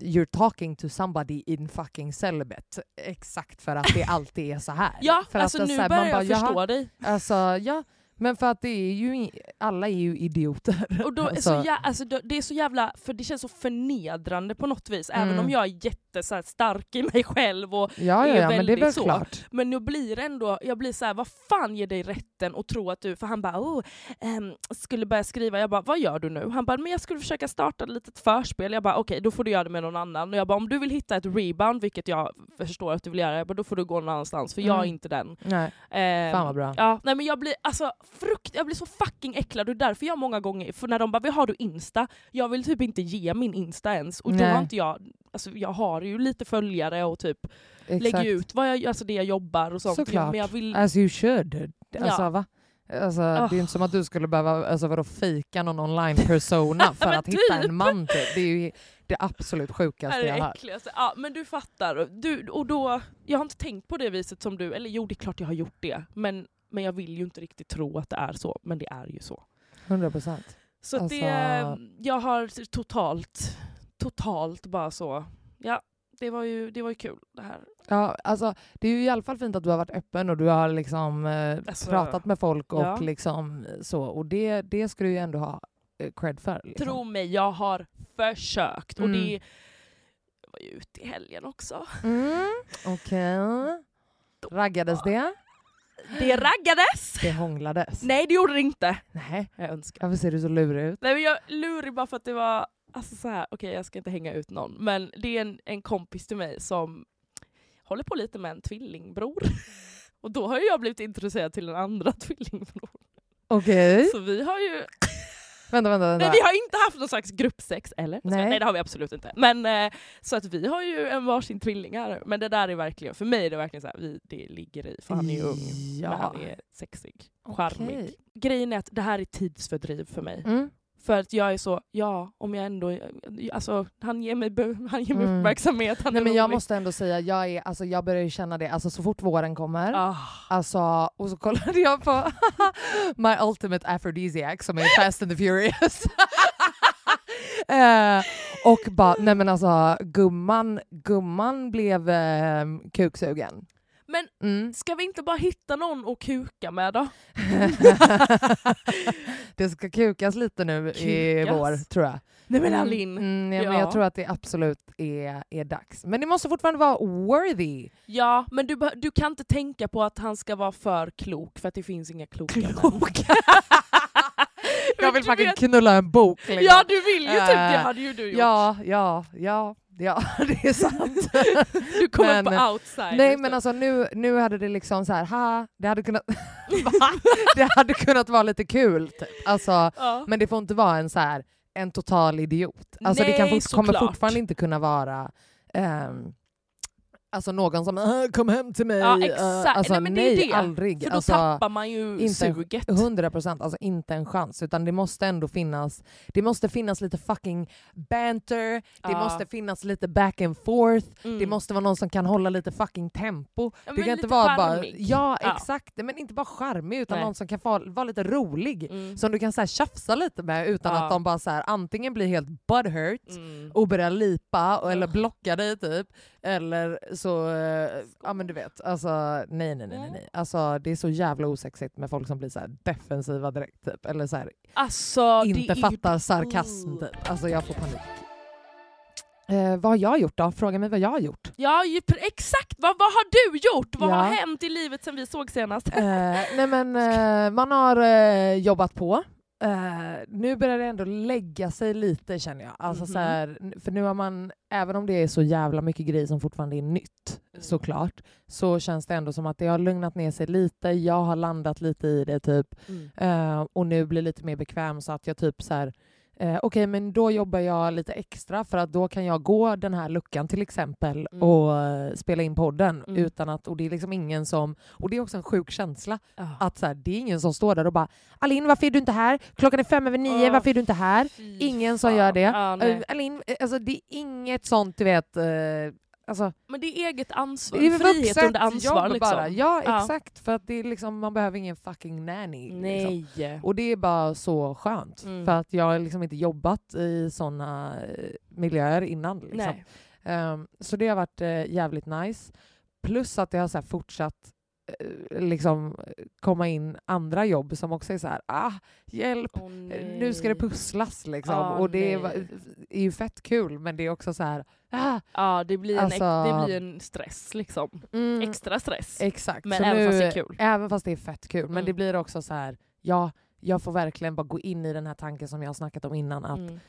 Speaker 3: you're talking to somebody in fucking celibate. Exakt för att det alltid är så här.
Speaker 2: Ja,
Speaker 3: för
Speaker 2: alltså
Speaker 3: att,
Speaker 2: nu
Speaker 3: så här,
Speaker 2: börjar
Speaker 3: bara,
Speaker 2: jag
Speaker 3: jaha,
Speaker 2: förstå dig.
Speaker 3: Alltså ja, men för att det är ju, alla är ju idioter.
Speaker 2: Och då är så jä- alltså, det är så jävla, för det känns så förnedrande på något vis, även
Speaker 3: Mm.
Speaker 2: om jag är jätte så här, stark i mig själv. Och,
Speaker 3: ja, ja,
Speaker 2: är
Speaker 3: ja men det är väl
Speaker 2: väldigt så.
Speaker 3: klart.
Speaker 2: men nu blir det ändå, jag blir så här, vad fan ger dig rätten att tro att du, för han bara oh, ehm, skulle börja skriva, jag bara vad gör du nu? Han bara men jag skulle försöka starta ett litet förspel, jag bara okej då får du göra det med någon annan. Och jag bara om du vill hitta ett rebound, vilket jag förstår att du vill göra, jag bara, då får du gå någon annanstans för jag är
Speaker 3: Mm.
Speaker 2: inte den.
Speaker 3: Nej,
Speaker 2: Ehm,
Speaker 3: fan vad bra.
Speaker 2: Ja, nej men jag blir alltså frukt, jag blir så fucking äcklad och därför jag många gånger, för när de bara "Vad har du Insta? Jag vill typ inte ge min Insta ens och då
Speaker 3: Nej.
Speaker 2: har inte jag, alltså jag har ju lite följare och typ
Speaker 3: Exakt.
Speaker 2: lägger ut vad jag, alltså det jag jobbar och sånt.
Speaker 3: Såklart.
Speaker 2: Men jag vill,
Speaker 3: As you should. Alltså,
Speaker 2: Ja.
Speaker 3: va? Alltså, Det är ju inte som att du skulle behöva alltså, vadå, fejka någon online-persona för att hitta
Speaker 2: typ.
Speaker 3: en man. Typ. Det är ju det absolut sjukaste
Speaker 2: är det
Speaker 3: jag har hört.
Speaker 2: Ja, men du fattar. Du, och då, jag har inte tänkt på det viset som du, eller jo det är klart jag har gjort det, men, men jag vill ju inte riktigt tro att det är så, men det är ju så.
Speaker 3: 100 procent.
Speaker 2: Så
Speaker 3: Alltså-
Speaker 2: det, jag har totalt, totalt bara så, ja det var ju, det var ju kul det här.
Speaker 3: Ja, alltså, det är ju i alla fall fint att du har varit öppen och du har liksom, eh,
Speaker 2: Alltså,
Speaker 3: pratat med folk och
Speaker 2: ja.
Speaker 3: liksom så. Och det, det ska du ju ändå ha eh, cred för. Liksom.
Speaker 2: Tro mig, jag har försökt. Och
Speaker 3: Mm.
Speaker 2: det jag var ju ute i helgen också.
Speaker 3: Mm, Okej. Raggades det?
Speaker 2: Det raggades!
Speaker 3: Det hånglades?
Speaker 2: Nej det gjorde det inte.
Speaker 3: Nej.
Speaker 2: Jag önskar.
Speaker 3: Varför ser du så lurig ut?
Speaker 2: Nej men jag lurig bara för att det var, alltså så här, okej jag ska inte hänga ut någon, men det är en, en kompis till mig som håller på lite med en tvillingbror. Och då har jag blivit introducerad till en andra tvillingbror.
Speaker 3: Okej.
Speaker 2: Så vi har ju,
Speaker 3: Vänta, vänta, vänta.
Speaker 2: nej vi har inte haft någon slags gruppsex, eller? Skojar,
Speaker 3: Nej.
Speaker 2: nej det har vi absolut inte. Men eh, så att vi har ju en varsin här. Men det där är verkligen, för mig är det verkligen så här, vi, det ligger i, för han är ju ung.
Speaker 3: Ja.
Speaker 2: Men han är sexig, charmig.
Speaker 3: Okej.
Speaker 2: Grejen är att det här är tidsfördriv för mig.
Speaker 3: Mm.
Speaker 2: För att jag är så, ja, om jag ändå... Alltså, han ger mig, han ger mig
Speaker 3: Mm.
Speaker 2: uppmärksamhet, han
Speaker 3: Nej, men jag
Speaker 2: rolig.
Speaker 3: måste ändå säga, jag, är, alltså, jag börjar ju känna det alltså, så fort våren kommer.
Speaker 2: Ah,
Speaker 3: Alltså, och så kollade jag på My Ultimate Aphrodisiac som är Fast and the Furious. Eh, och bara, nej men alltså gumman, gumman blev eh, kuksugen.
Speaker 2: Men
Speaker 3: Mm.
Speaker 2: ska vi inte bara hitta någon att kuka med då?
Speaker 3: det ska kukas lite nu i
Speaker 2: Kukas?
Speaker 3: vår tror jag.
Speaker 2: Nej men
Speaker 3: Mm,
Speaker 2: Alin,
Speaker 3: Mm, ja, men
Speaker 2: Ja.
Speaker 3: jag tror att det absolut är, är dags. Men det måste fortfarande vara worthy.
Speaker 2: ja men du, du kan inte tänka på att han ska vara för klok för att det finns inga kloka män.
Speaker 3: jag vill fucking
Speaker 2: vet-
Speaker 3: knulla en bok. Liksom.
Speaker 2: Ja du vill ju typ, det
Speaker 3: Eh,
Speaker 2: hade ju du gjort.
Speaker 3: ja, ja, ja, ja, det är sant.
Speaker 2: du kommer
Speaker 3: men-
Speaker 2: på outside.
Speaker 3: Nej men alltså nu, nu hade det liksom så här, ha, det hade kunnat, det hade kunnat vara lite kul typ. Alltså,
Speaker 2: ja.
Speaker 3: men det får inte vara en så här en total idiot. Alltså det kan
Speaker 2: Nej,
Speaker 3: kommer fortfarande inte kunna vara ehm, Alltså någon som "Ah, kom hem till mig.
Speaker 2: Ja, exakt.
Speaker 3: Alltså,
Speaker 2: Nej, men det är
Speaker 3: nej,
Speaker 2: det.
Speaker 3: aldrig.
Speaker 2: För då
Speaker 3: alltså,
Speaker 2: tappar man ju
Speaker 3: inte-
Speaker 2: suget.
Speaker 3: 100 procent, alltså inte en chans. Utan det måste ändå finnas, det måste finnas lite fucking banter, det
Speaker 2: Ja.
Speaker 3: måste finnas lite back and forth,
Speaker 2: Mm.
Speaker 3: det måste vara någon som kan hålla lite fucking tempo.
Speaker 2: Ja,
Speaker 3: det kan inte vara bara...
Speaker 2: charmig.
Speaker 3: Ja,
Speaker 2: Ja.
Speaker 3: exakt. Men inte bara charmig utan
Speaker 2: Nej.
Speaker 3: någon som kan vara, vara lite rolig.
Speaker 2: Mm.
Speaker 3: Som du kan så här, tjafsa lite med utan att de bara så här, antingen blir helt butthurt
Speaker 2: Mm.
Speaker 3: och börjar lipa och, eller blocka dig typ. Eller så, eh, ja men du vet. Alltså nej nej nej nej. nej. Alltså det är så jävla osexigt med folk som blir så här defensiva direkt typ. Eller så här,
Speaker 2: Alltså, det
Speaker 3: inte
Speaker 2: är ju-
Speaker 3: fattar sarkasm typ. Alltså jag får panik. Eh, vad har jag gjort då? Fråga mig vad jag har gjort.
Speaker 2: Ja, ju, exakt! Vad, vad har du gjort? Vad
Speaker 3: Ja.
Speaker 2: har hänt i livet sen vi såg senast?
Speaker 3: Eh, nej men eh, man har eh, jobbat på. Eh, nu börjar det ändå lägga sig lite känner jag. Alltså,
Speaker 2: Mhm.
Speaker 3: så här, n- för nu har man, även om det är så jävla mycket grejer som fortfarande är nytt
Speaker 2: Mm.
Speaker 3: såklart, så känns det ändå som att det har lugnat ner sig lite. Jag har landat lite i det typ.
Speaker 2: Mm.
Speaker 3: Eh, och nu blir lite mer bekväm så att jag typ så här eh, Okej, men då jobbar jag lite extra för att då kan jag gå den här luckan till exempel
Speaker 2: Mm.
Speaker 3: och spela in podden
Speaker 2: Mm.
Speaker 3: utan att, och det är liksom ingen som, och det är också en sjuk känsla
Speaker 2: Ah.
Speaker 3: att så här, det är ingen som står där och bara Alin varför är du inte här? Klockan är fem över nio,
Speaker 2: Åh,
Speaker 3: varför är du inte här? Ingen som
Speaker 2: fan.
Speaker 3: gör det. Eh, Alin, eh, alltså det är inget sånt du vet, eh, alltså
Speaker 2: Men det är eget ansvar.
Speaker 3: det är
Speaker 2: Frihet
Speaker 3: vuxet
Speaker 2: under ansvar.
Speaker 3: jobb
Speaker 2: Liksom.
Speaker 3: bara. Ja,
Speaker 2: Ja.
Speaker 3: exakt, för att det är liksom, man behöver ingen fucking nanny. Liksom.
Speaker 2: Nej.
Speaker 3: Och det är bara så skönt.
Speaker 2: Mm.
Speaker 3: För att jag har liksom inte jobbat i såna eh, miljöer innan. Liksom. Ehm, så det har varit eh, jävligt nice. Plus att det har så fortsatt liksom komma in andra jobb som också är så här, ah, hjälp,
Speaker 2: nej.
Speaker 3: nu ska det pusslas liksom.
Speaker 2: Ah,
Speaker 3: och det är, är ju fett kul men det är också så här, ah,
Speaker 2: Ja, det blir, en,
Speaker 3: Alltså-
Speaker 2: det blir en stress liksom.
Speaker 3: mm,
Speaker 2: Extra stress.
Speaker 3: Exakt.
Speaker 2: Men
Speaker 3: Så
Speaker 2: även
Speaker 3: nu,
Speaker 2: fast det är kul.
Speaker 3: Även fast det är fett kul. Men
Speaker 2: Mm.
Speaker 3: det blir också så här, ja, jag får verkligen bara gå in i den här tanken som jag har snackat om innan, att
Speaker 2: Mm.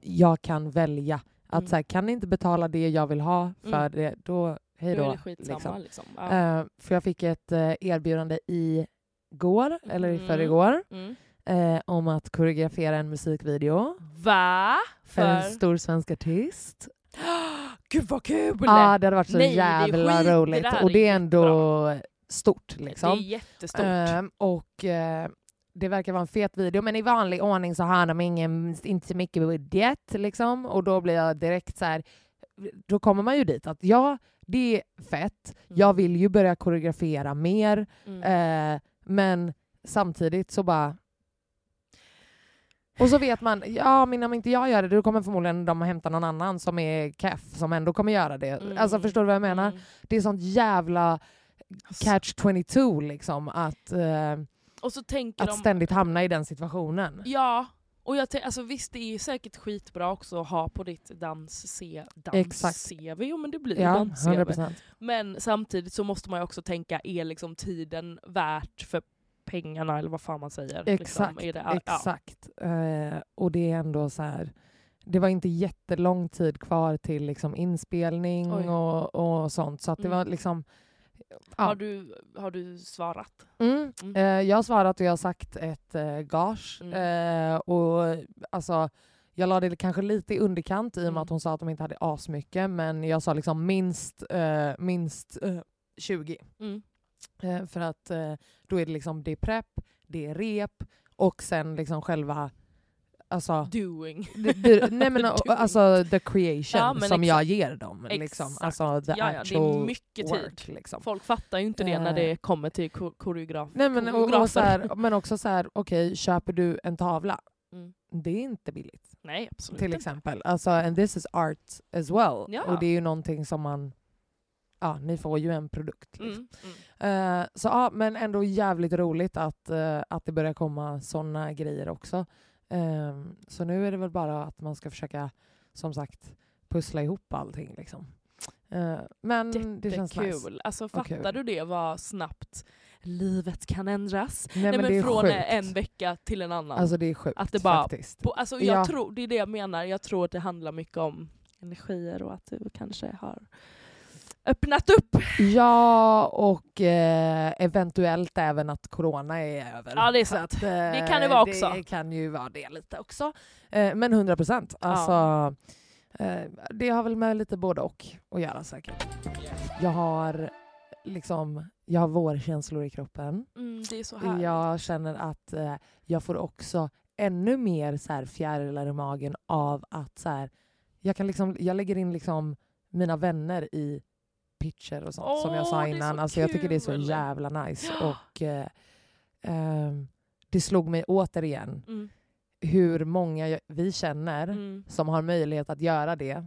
Speaker 3: jag kan välja. Att
Speaker 2: Mm.
Speaker 3: så här, kan ni inte betala det jag vill ha för
Speaker 2: Mm.
Speaker 3: det, då hej
Speaker 2: Då det
Speaker 3: liksom.
Speaker 2: liksom. Ja.
Speaker 3: Eh, för jag fick ett uh, erbjudande i går, eller i
Speaker 2: Mm.
Speaker 3: förrgår,
Speaker 2: Mm.
Speaker 3: eh, om att koreografera en musikvideo
Speaker 2: Va?
Speaker 3: för en
Speaker 2: För?
Speaker 3: stor svensk artist.
Speaker 2: Gud vad kul!
Speaker 3: Ja, det hade varit så
Speaker 2: Nej, det
Speaker 3: jävla
Speaker 2: det
Speaker 3: roligt.
Speaker 2: där
Speaker 3: och det
Speaker 2: är
Speaker 3: ändå stort.
Speaker 2: Det
Speaker 3: Liksom.
Speaker 2: är jättestort.
Speaker 3: Ehm, och det verkar vara en fet video, men i vanlig ordning så har de ingen, inte så mycket budget. Liksom. Och då blir jag direkt så här, då kommer man ju dit att ja, det är fett,
Speaker 2: Mm.
Speaker 3: jag vill ju börja koreografera mer,
Speaker 2: Mm.
Speaker 3: eh, men samtidigt så bara och så vet man, ja men om inte jag gör det då kommer förmodligen de hämta någon annan som är keff som ändå kommer göra det.
Speaker 2: Mm.
Speaker 3: Alltså förstår du vad jag menar?
Speaker 2: Mm.
Speaker 3: Det är sånt jävla
Speaker 2: Alltså,
Speaker 3: catch 22 liksom att, eh, att
Speaker 2: de...
Speaker 3: ständigt hamna i den situationen.
Speaker 2: Ja, och jag alltså visst det är säkert skitbra också att ha på ditt dans-CV.
Speaker 3: Exakt.
Speaker 2: Jo men det blir
Speaker 3: Ja,
Speaker 2: dans-CV.
Speaker 3: 100%.
Speaker 2: Men samtidigt så måste man ju också tänka, är liksom tiden värt för pengarna eller vad fan man säger?
Speaker 3: Exakt,
Speaker 2: Liksom, det, ja.
Speaker 3: exakt. Eh, och det är ändå så här, det var inte jättelång tid kvar till liksom inspelning och, och sånt, så att det
Speaker 2: Mm.
Speaker 3: var liksom... Ja.
Speaker 2: Har, du, har du svarat?
Speaker 3: Mm.
Speaker 2: Mm.
Speaker 3: Eh, jag har svarat och jag har sagt ett eh, gage.
Speaker 2: Mm.
Speaker 3: Eh, och alltså, jag la det kanske lite i underkant i och med
Speaker 2: Mm.
Speaker 3: att hon sa att de inte hade asmycket, men jag sa liksom minst, eh, minst eh, 20.
Speaker 2: Mm.
Speaker 3: Eh, för att eh, då är det liksom det är prepp, det är rep och sen liksom själva Alltså,
Speaker 2: Doing.
Speaker 3: det, nej men,
Speaker 2: Doing.
Speaker 3: alltså the creation
Speaker 2: Ja,
Speaker 3: som jag ger dem. Liksom. Alltså the
Speaker 2: Ja, ja, det är mycket
Speaker 3: work.
Speaker 2: tid.
Speaker 3: Liksom.
Speaker 2: Folk fattar ju inte det när
Speaker 3: Eh.
Speaker 2: det kommer till ko- koreograf.
Speaker 3: Nej, men, och, och så här, men också så här, okej, köper du en tavla?
Speaker 2: Mm.
Speaker 3: Det är inte billigt.
Speaker 2: Nej, absolut
Speaker 3: till
Speaker 2: inte.
Speaker 3: exempel. Alltså, and this is art as well.
Speaker 2: Ja.
Speaker 3: Och det är ju någonting som man... Ja, ni får ju en produkt. Liksom.
Speaker 2: Mm. Mm.
Speaker 3: Eh, så ja, men ändå jävligt roligt att, eh, att det börjar komma såna grejer också. Ehm, så nu är det väl bara att man ska försöka, som sagt, pussla ihop allting. Liksom. Eh, men det känns
Speaker 2: Jättekul.
Speaker 3: nice.
Speaker 2: Alltså fattar du det vad snabbt livet kan ändras?
Speaker 3: Nej,
Speaker 2: Nej,
Speaker 3: men
Speaker 2: men från
Speaker 3: sjukt.
Speaker 2: en vecka till en annan.
Speaker 3: Alltså det är sjukt
Speaker 2: Att det bara-
Speaker 3: faktiskt.
Speaker 2: På, alltså, jag
Speaker 3: Ja.
Speaker 2: tror, det är det jag menar, jag tror att det handlar mycket om energier och att du kanske har öppnat upp.
Speaker 3: Ja, och eh, eventuellt även att corona är över.
Speaker 2: Ja, det är sant.
Speaker 3: Att, eh,
Speaker 2: Det kan det vara också.
Speaker 3: Det kan ju vara det lite också. Eh, men 100 procent. Alltså, eh, det har väl med lite både och att göra säkert. Jag har liksom, jag har vårkänslor i kroppen.
Speaker 2: Mm, det är så här.
Speaker 3: Jag känner att eh, jag får också ännu mer så här fjärilar i magen av att så här, jag, kan liksom, jag lägger in liksom mina vänner i pitcher och sånt som jag sa innan.
Speaker 2: så
Speaker 3: Alltså, jag tycker det är så jävla nice. Och, eh, ehm, det slog mig återigen
Speaker 2: Mm,
Speaker 3: hur många jag, vi känner
Speaker 2: mm,
Speaker 3: som har möjlighet att göra det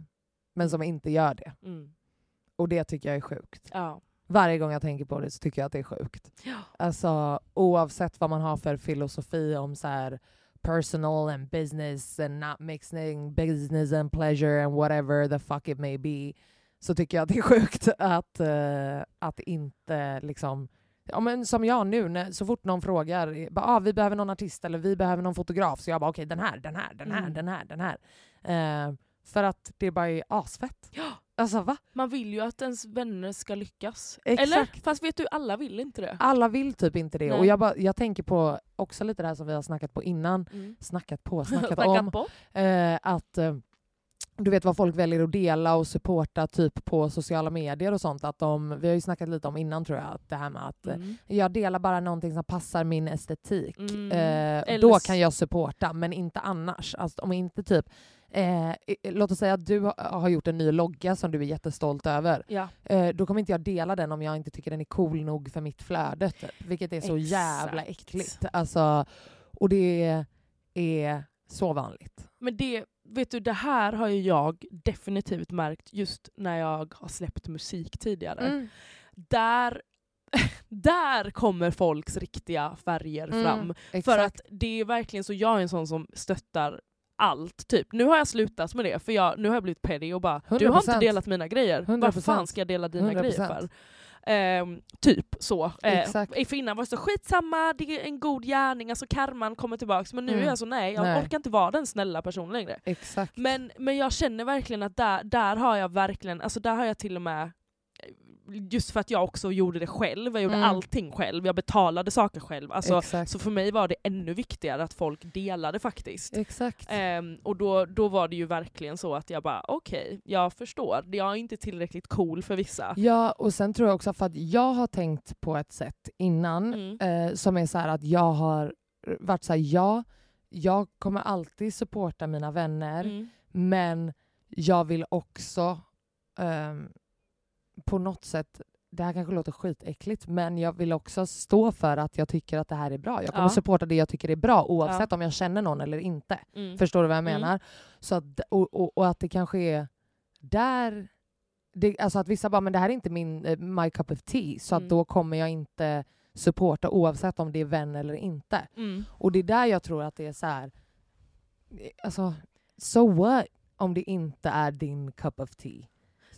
Speaker 3: men som inte gör det.
Speaker 2: mm.
Speaker 3: Och det tycker jag är sjukt.
Speaker 2: Ja.
Speaker 3: Varje gång jag tänker på det så tycker jag att det är sjukt.
Speaker 2: Ja.
Speaker 3: Alltså oavsett vad man har för filosofi om så här personal and business and not mixing business and pleasure and whatever the fuck it may be så tycker jag att det är sjukt att, eh, att inte liksom Ja, men som jag nu, när, så fort någon frågar bara, ah, vi behöver någon artist eller vi behöver någon fotograf, så jag bara okej den här, den här, den här,
Speaker 2: Mm.
Speaker 3: den här, den här. Eh, för att det bara är asfett.
Speaker 2: Ja.
Speaker 3: Alltså va?
Speaker 2: Man vill ju att ens vänner ska lyckas.
Speaker 3: Exakt.
Speaker 2: Eller? Fast vet du, alla vill inte det.
Speaker 3: Alla vill typ inte det.
Speaker 2: Nej.
Speaker 3: Och jag, bara, jag tänker på också lite det här som vi har snackat på innan.
Speaker 2: Mm.
Speaker 3: Snackat på, snackat
Speaker 2: Snackat
Speaker 3: om. Eh, att eh, du vet vad folk väljer att dela och supporta typ på sociala medier och sånt. Att de, vi har ju snackat lite om innan tror jag, att det här med att eh,
Speaker 2: Mm.
Speaker 3: jag delar bara någonting som passar min estetik.
Speaker 2: Mm.
Speaker 3: Eh,
Speaker 2: Eller
Speaker 3: då kan jag supporta, men inte annars. Alltså, om inte typ Eh, låt oss säga att du ha- har gjort en ny logga som du är jättestolt över.
Speaker 2: Ja.
Speaker 3: Eh, då kommer inte jag dela den om jag inte tycker den är cool nog för mitt flöde. Typ. Vilket är så jävla
Speaker 2: Exakt.
Speaker 3: äckligt. Alltså, och det är så vanligt.
Speaker 2: Men det, vet du, det här har ju jag definitivt märkt just när jag har släppt musik tidigare.
Speaker 3: Mm.
Speaker 2: Där, där kommer folks riktiga färger
Speaker 3: Mm,
Speaker 2: fram. För
Speaker 3: exakt.
Speaker 2: att det är verkligen så, jag är en sån som stöttar allt. Typ. Nu har jag slutat med det, för jag, nu har jag blivit petty och bara du har inte
Speaker 3: 100%.
Speaker 2: delat mina grejer. Vad
Speaker 3: 100%.
Speaker 2: fan ska jag dela dina
Speaker 3: 100%.
Speaker 2: grejer för? Ehm, typ så. Eh,
Speaker 3: Exakt.
Speaker 2: för innan var det så skitsamma, det är en god gärning, alltså karman kommer tillbaks. Men nu
Speaker 3: Mm.
Speaker 2: är jag så nej, jag
Speaker 3: Nej.
Speaker 2: orkar inte vara den snälla personen längre.
Speaker 3: Exakt.
Speaker 2: Men, men jag känner verkligen att där, där har jag verkligen, alltså där har jag till och med just för att jag också gjorde det själv, jag gjorde
Speaker 3: Mm.
Speaker 2: allting själv, jag betalade saker själv. Alltså,
Speaker 3: Exakt.
Speaker 2: så för mig var det ännu viktigare att folk delade faktiskt.
Speaker 3: Exakt.
Speaker 2: Ehm, och då, då var det ju verkligen så att jag bara okej, jag förstår. Jag är inte tillräckligt cool för vissa.
Speaker 3: Ja, och sen tror jag också för att jag har tänkt på ett sätt innan
Speaker 2: Mm.
Speaker 3: eh, som är så här att jag har varit så här, ja, jag kommer alltid supporta mina vänner
Speaker 2: Mm.
Speaker 3: men jag vill också ehm, på något sätt det här kanske låter skitäckligt men jag vill också stå för att jag tycker att det här är bra. Jag kommer
Speaker 2: Ja.
Speaker 3: supporta det jag tycker är bra oavsett om jag känner någon eller inte.
Speaker 2: Mm.
Speaker 3: Förstår du vad jag
Speaker 2: Mm.
Speaker 3: menar? Så att, och, och, och att det kanske är där... Det, alltså att vissa bara, men det här är inte min eh, my cup of tea, så
Speaker 2: Mm.
Speaker 3: att då kommer jag inte supporta oavsett om det är vän eller inte.
Speaker 2: Mm.
Speaker 3: Och det är där jag tror att det är så här... eh, Alltså, so what om det inte är din cup of tea?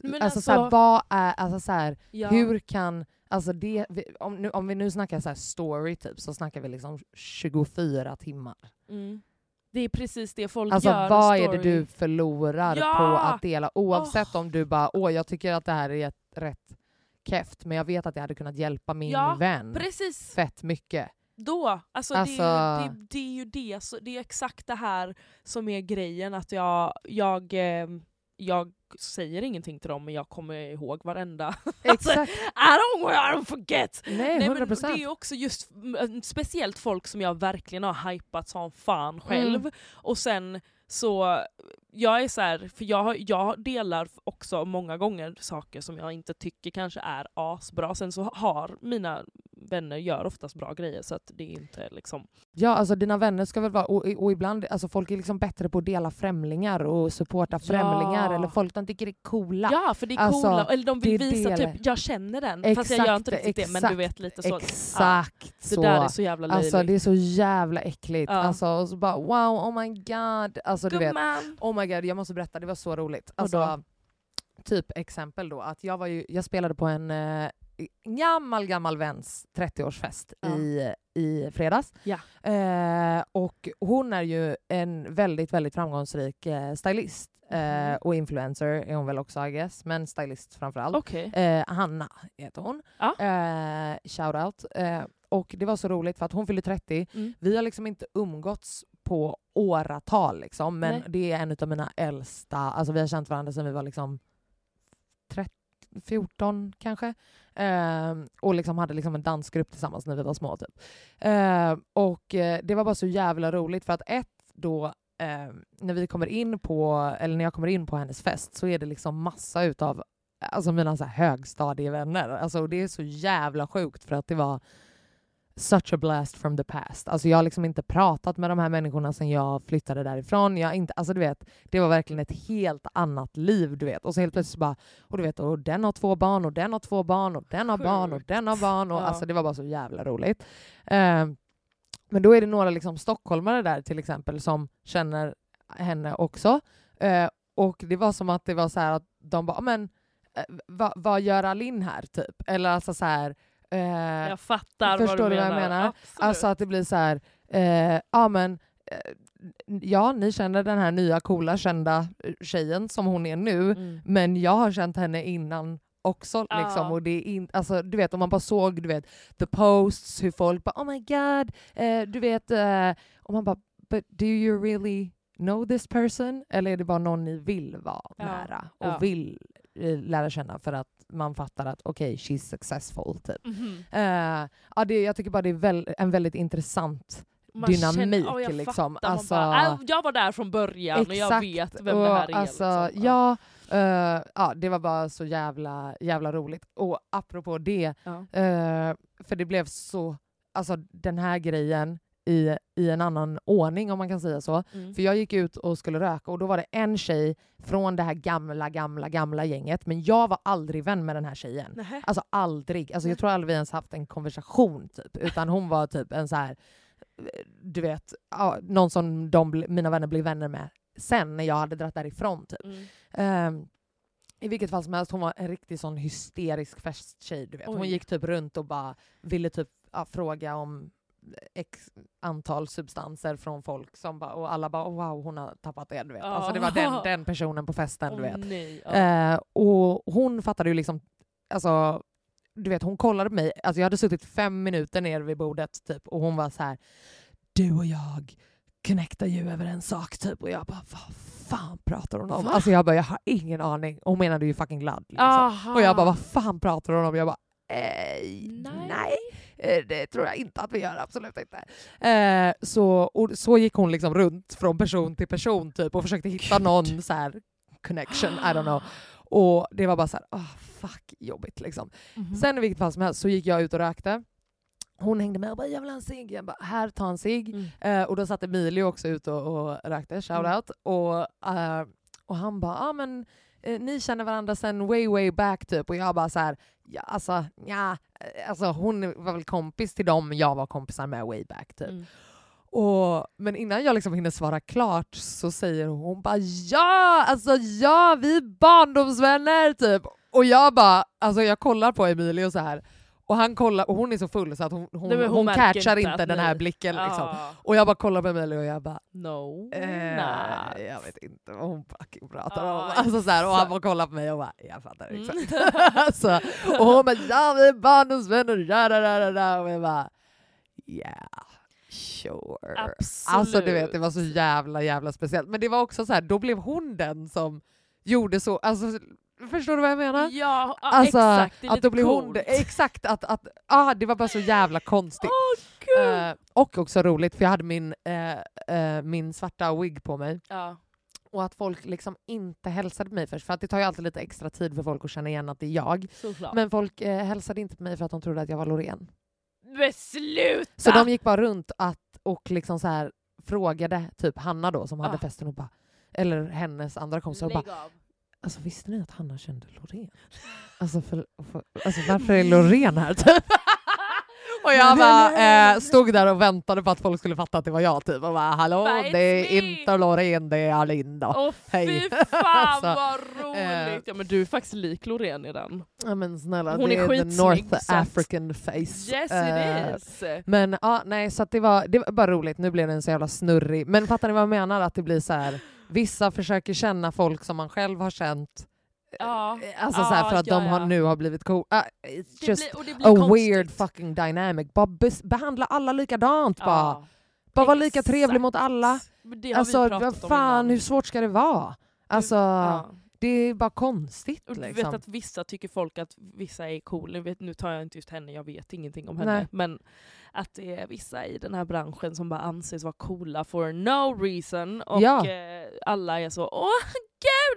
Speaker 2: Men
Speaker 3: alltså, så här,
Speaker 2: alltså-
Speaker 3: vad är... Alltså så här,
Speaker 2: Ja.
Speaker 3: hur kan... Alltså det, om, nu, om vi nu snackar så här story typ, så snackar vi liksom 24 timmar.
Speaker 2: Mm. Det är precis det folk
Speaker 3: Alltså
Speaker 2: gör.
Speaker 3: vad
Speaker 2: en
Speaker 3: är det du förlorar
Speaker 2: Ja!
Speaker 3: på att dela? Oavsett om du bara åh jag tycker att det här är ett, rätt keft men jag vet att det hade kunnat hjälpa min
Speaker 2: Ja,
Speaker 3: vän
Speaker 2: Precis,
Speaker 3: fett mycket.
Speaker 2: då. Alltså,
Speaker 3: Alltså-
Speaker 2: Det, är, ju- det, det är ju det, så det är exakt det här som är grejen. Att jag, jag, eh, jag säger ingenting till dem men jag kommer ihåg varenda. Alltså,
Speaker 3: Exakt.
Speaker 2: I don't, I don't forget!
Speaker 3: Nej,
Speaker 2: Nej,
Speaker 3: 100
Speaker 2: men det är också just mm, speciellt folk som jag verkligen har hypat som fan själv.
Speaker 3: Mm.
Speaker 2: Och sen så, jag är så här, för jag, jag delar också många gånger saker som jag inte tycker kanske är asbra. Sen så har mina vänner gör oftast bra grejer så att det är inte liksom...
Speaker 3: Ja, alltså dina vänner ska väl vara, och, och ibland, alltså folk är liksom bättre på att dela främlingar och supporta främlingar eller folk de tycker är coola.
Speaker 2: Ja för det är
Speaker 3: Alltså,
Speaker 2: coola, eller de vill
Speaker 3: det
Speaker 2: visa
Speaker 3: det.
Speaker 2: typ jag känner den fast jag gör inte riktigt det men du vet lite så.
Speaker 3: Exakt
Speaker 2: Det
Speaker 3: så.
Speaker 2: där är så jävla löjligt.
Speaker 3: Alltså det är så jävla äckligt.
Speaker 2: Ja.
Speaker 3: Alltså, och så bara wow, oh my god. Alltså du vet,
Speaker 2: Gumman!
Speaker 3: Oh my god, jag måste berätta, det var så roligt. Alltså, typ exempel då, att jag, var ju, jag spelade på en eh, gammal, gammal väns 30-årsfest
Speaker 2: Ja.
Speaker 3: i, i fredags.
Speaker 2: Ja.
Speaker 3: Eh, och hon är ju en väldigt, väldigt framgångsrik eh, stylist. Eh,
Speaker 2: Mhm.
Speaker 3: och influencer är hon väl också I guess, men stylist framförallt.
Speaker 2: Okej.
Speaker 3: Eh, Hanna heter hon.
Speaker 2: Ja.
Speaker 3: Eh, shout out. Och det var så roligt för att hon fyllde 30.
Speaker 2: Mm.
Speaker 3: Vi har liksom inte umgåtts på åratal liksom, men
Speaker 2: Nej.
Speaker 3: det är en av mina äldsta, alltså vi har känt varandra sedan vi var liksom 13, 14 kanske. Eh, och liksom hade liksom en dansgrupp tillsammans när vi var små. Typ. Eh, och det var bara så jävla roligt för att ett då eh, när vi kommer in på, eller när jag kommer in på hennes fest så är det liksom massa utav alltså mina så här högstadievänner. Alltså det är så jävla sjukt för att det var such a blast from the past. Alltså jag har liksom inte pratat med de här människorna sedan jag flyttade därifrån. Jag inte, alltså du vet, det var verkligen ett helt annat liv. du vet. Och så helt plötsligt bara, och du vet, och den har två barn och den har två barn och den har barn och
Speaker 2: Sjukt.
Speaker 3: den har barn. Och,
Speaker 2: Ja.
Speaker 3: Alltså det var bara så jävla roligt. Eh, men då är det några liksom stockholmare där till exempel som känner henne också. Eh, och det var som att det var så att de bara, men eh, vad, vad gör Alin här typ? Eller alltså så här, eh,
Speaker 2: Jag fattar
Speaker 3: Förstår
Speaker 2: vad
Speaker 3: du
Speaker 2: du
Speaker 3: vad
Speaker 2: menar.
Speaker 3: jag menar?
Speaker 2: Absolut.
Speaker 3: Alltså att det blir så här, eh, ja men eh, ja ni känner den här nya coola kända eh, tjejen som hon är nu,
Speaker 2: Mm.
Speaker 3: men jag har känt henne innan också.
Speaker 2: Ja.
Speaker 3: Liksom, och det är in, alltså, du vet, om man bara såg du vet, the posts, hur folk bara oh my god, eh, du vet, eh, och man bara but do you really know this person? Eller är det bara någon ni vill vara
Speaker 2: Ja.
Speaker 3: nära och
Speaker 2: Ja.
Speaker 3: vill lära känna för att man fattar att okej, she's successful typ.
Speaker 2: Mhm.
Speaker 3: Eh, ja, det, jag tycker bara det är väl, en väldigt intressant
Speaker 2: Man
Speaker 3: dynamik.
Speaker 2: ja, jag
Speaker 3: liksom.
Speaker 2: fattar.
Speaker 3: Alltså,
Speaker 2: bara, "Äh, jag var där från början och jag
Speaker 3: exakt.
Speaker 2: vet vem
Speaker 3: och,
Speaker 2: det här är.
Speaker 3: Alltså,
Speaker 2: liksom.
Speaker 3: ja, eh, ja, det var bara så jävla, jävla roligt. Och apropå det,
Speaker 2: Ja.
Speaker 3: eh, för det blev så, alltså den här grejen i, i en annan ordning om man kan säga så.
Speaker 2: Mm.
Speaker 3: För jag gick ut och skulle röka och då var det en tjej från det här gamla, gamla, gamla gänget. Men jag var aldrig vän med den här tjejen.
Speaker 2: Nähä.
Speaker 3: Alltså aldrig. Alltså, jag tror aldrig vi ens haft en konversation typ. Utan hon var typ en så här, du vet, någon som de, mina vänner blev vänner med sen när jag hade dratt därifrån typ.
Speaker 2: Mm.
Speaker 3: Ehm, I vilket fall som helst, hon var en riktig sån hysterisk festtjej. Du vet. Hon
Speaker 2: Oj.
Speaker 3: gick typ runt och bara ville typ ja, fråga om x antal substanser från folk som bara, och alla bara oh, wow hon har tappat det. Du vet. Alltså, det var den, den personen på festen. du
Speaker 2: Åh,
Speaker 3: vet.
Speaker 2: nej. Ja.
Speaker 3: Eh, och hon fattade ju liksom alltså, du vet hon kollade på mig, alltså jag hade suttit fem minuter ner vid bordet typ och hon var så här. du och jag connectar ju över en sak typ och jag bara vad fan pratar hon om?
Speaker 2: Va?
Speaker 3: Alltså jag bara jag har ingen aning. Hon menade ju fucking ladd. Liksom. Och jag bara vad fan pratar hon om? Jag bara eh,
Speaker 2: Nej.
Speaker 3: nej. Eh, Det tror jag inte att vi gör, absolut inte. Eh, så, så gick hon liksom runt från person till person typ och försökte hitta
Speaker 2: Gud.
Speaker 3: någon så här connection, I don't know. Och det var bara så här, oh, fuck jobbigt liksom.
Speaker 2: Mhm.
Speaker 3: Sen i vilket fall som helst så gick jag ut och rökte. Hon hängde med och bara “jag vill ha en cigg”. Jag bara “här, ta en cigg”.
Speaker 2: Mm.
Speaker 3: Eh, och då satt Emilio också ute och, och rökte, shoutout. Och, eh, och han bara “ah, men eh, ni känner varandra sen way way back” typ. Och jag bara så här, ja, alltså, ja, eh, alltså hon var väl kompis till dem jag var kompisar med way back typ.
Speaker 2: Mm.
Speaker 3: Och, men innan jag liksom hinner svara klart så säger hon bara ja, alltså ja, vi är barndomsvänner typ. Och jag bara, alltså jag kollar på Emilio så här och han kollar och hon är så full så att hon, hon,
Speaker 2: Nej, hon
Speaker 3: hon, catchar
Speaker 2: inte
Speaker 3: inte den här blicken liksom.
Speaker 2: Ah.
Speaker 3: Och jag bara kollar på Emilio och jag bara
Speaker 2: No.
Speaker 3: eh,
Speaker 2: not.
Speaker 3: jag vet inte vad hon fucking pratar
Speaker 2: Ja,
Speaker 3: om. Alltså så här, och han bara kollar på mig och bara jag fattar
Speaker 2: Mm.
Speaker 3: exakt. alltså, och hon bara ja vi är barndomsvänner, da, da, da, da. och jag bara yeah. Sure.
Speaker 2: Absolut.
Speaker 3: Alltså du vet, det var så jävla jävla speciellt. Men det var också så här, då blev hon den som gjorde så, alltså förstår du vad jag menar?
Speaker 2: Ja, ja
Speaker 3: Alltså
Speaker 2: exakt. Det är
Speaker 3: att då blev hon exakt att, att ah, det var bara så jävla konstigt.
Speaker 2: Gud!
Speaker 3: Eh, och också roligt för jag hade min, eh, eh, min svarta wig på mig
Speaker 2: ja.
Speaker 3: och att folk liksom inte hälsade på mig först för att det tar ju alltid lite extra tid för folk att känna igen att det är jag.
Speaker 2: Såklart.
Speaker 3: Men folk eh, hälsade inte på mig för att de trodde att jag var Loreen.
Speaker 2: Men sluta!
Speaker 3: Så de gick bara runt att, och liksom så här frågade typ Hanna då som hade
Speaker 2: Ah.
Speaker 3: festen och bara, eller hennes andra kompisar och bara. Alltså visste ni att Hanna kände Loreen? Alltså, för, för, alltså varför är Loreen här typ? Och jag bara eh, stod där och väntade på att folk skulle fatta att det var jag typ och bara hallå
Speaker 2: Bara, "It's
Speaker 3: det är
Speaker 2: me."
Speaker 3: inte Loreen det är Alinda.
Speaker 2: Åh
Speaker 3: Hej.
Speaker 2: fy fan
Speaker 3: Alltså,
Speaker 2: vad roligt! ja men du är faktiskt lik Loreen i den.
Speaker 3: Ja men snälla
Speaker 2: Hon
Speaker 3: det
Speaker 2: är
Speaker 3: är, the North
Speaker 2: så
Speaker 3: African face.
Speaker 2: Yes
Speaker 3: Eh,
Speaker 2: it is!
Speaker 3: Men ja, nej så det var, det var bara roligt, nu blev den så jävla snurrig. Men fattar ni vad jag menar? Att det blir så här. Vissa försöker känna folk som man själv har känt
Speaker 2: Ja.
Speaker 3: Alltså så här, för
Speaker 2: Ja,
Speaker 3: att
Speaker 2: ja,
Speaker 3: de har,
Speaker 2: ja.
Speaker 3: nu har blivit cool. Uh, it's
Speaker 2: Det
Speaker 3: just
Speaker 2: blir, och det blir
Speaker 3: a
Speaker 2: konstigt.
Speaker 3: weird fucking dynamic. Bara behandla alla likadant bara.
Speaker 2: Ja.
Speaker 3: Bara vara lika trevlig mot alla. Alltså vad
Speaker 2: om
Speaker 3: fan,
Speaker 2: innan.
Speaker 3: hur svårt ska det vara? Alltså
Speaker 2: Ja.
Speaker 3: det är bara konstigt
Speaker 2: Och du
Speaker 3: liksom.
Speaker 2: vet att vissa tycker folk att vissa är coola, vet, nu tar jag inte just henne, jag vet ingenting om henne.
Speaker 3: Nej.
Speaker 2: Men att det är vissa i den här branschen som bara anses vara coola for no reason. Och
Speaker 3: Ja.
Speaker 2: eh, alla är så åh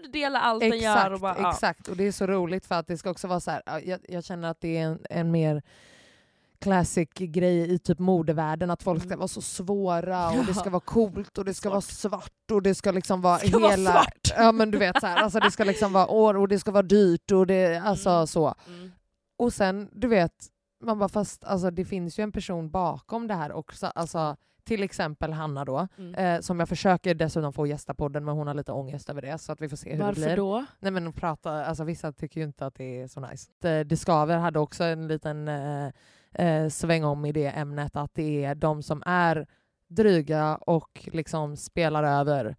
Speaker 2: gud, dela allt den gör.
Speaker 3: Exakt,
Speaker 2: Och bara, ja.
Speaker 3: exakt. Och det är så roligt för att det ska också vara så här. ja, Jag, jag känner att det är en, en mer classic grej i typ modevärlden att folk ska
Speaker 2: Mm.
Speaker 3: vara så svåra och det ska vara coolt och det ska vara svart och det ska liksom vara
Speaker 2: Ska vara
Speaker 3: hela...
Speaker 2: svart.
Speaker 3: Ja men du vet så här, alltså det ska liksom vara år och det ska vara dyrt och det, alltså
Speaker 2: Mm.
Speaker 3: så.
Speaker 2: Mm.
Speaker 3: Och sen, du vet, man bara fast alltså, det finns ju en person bakom det här också. Alltså, till exempel Hanna då,
Speaker 2: Mm.
Speaker 3: eh, som jag försöker dessutom få gästa podden men hon har lite ångest över det så att vi får se hur det
Speaker 2: Varför
Speaker 3: blir.
Speaker 2: då?
Speaker 3: Nej men prata, alltså vissa tycker ju inte att det är så nice. Det, det skaver hade också en liten eh, eh, sväng om i det ämnet att det är de som är dryga och liksom spelar över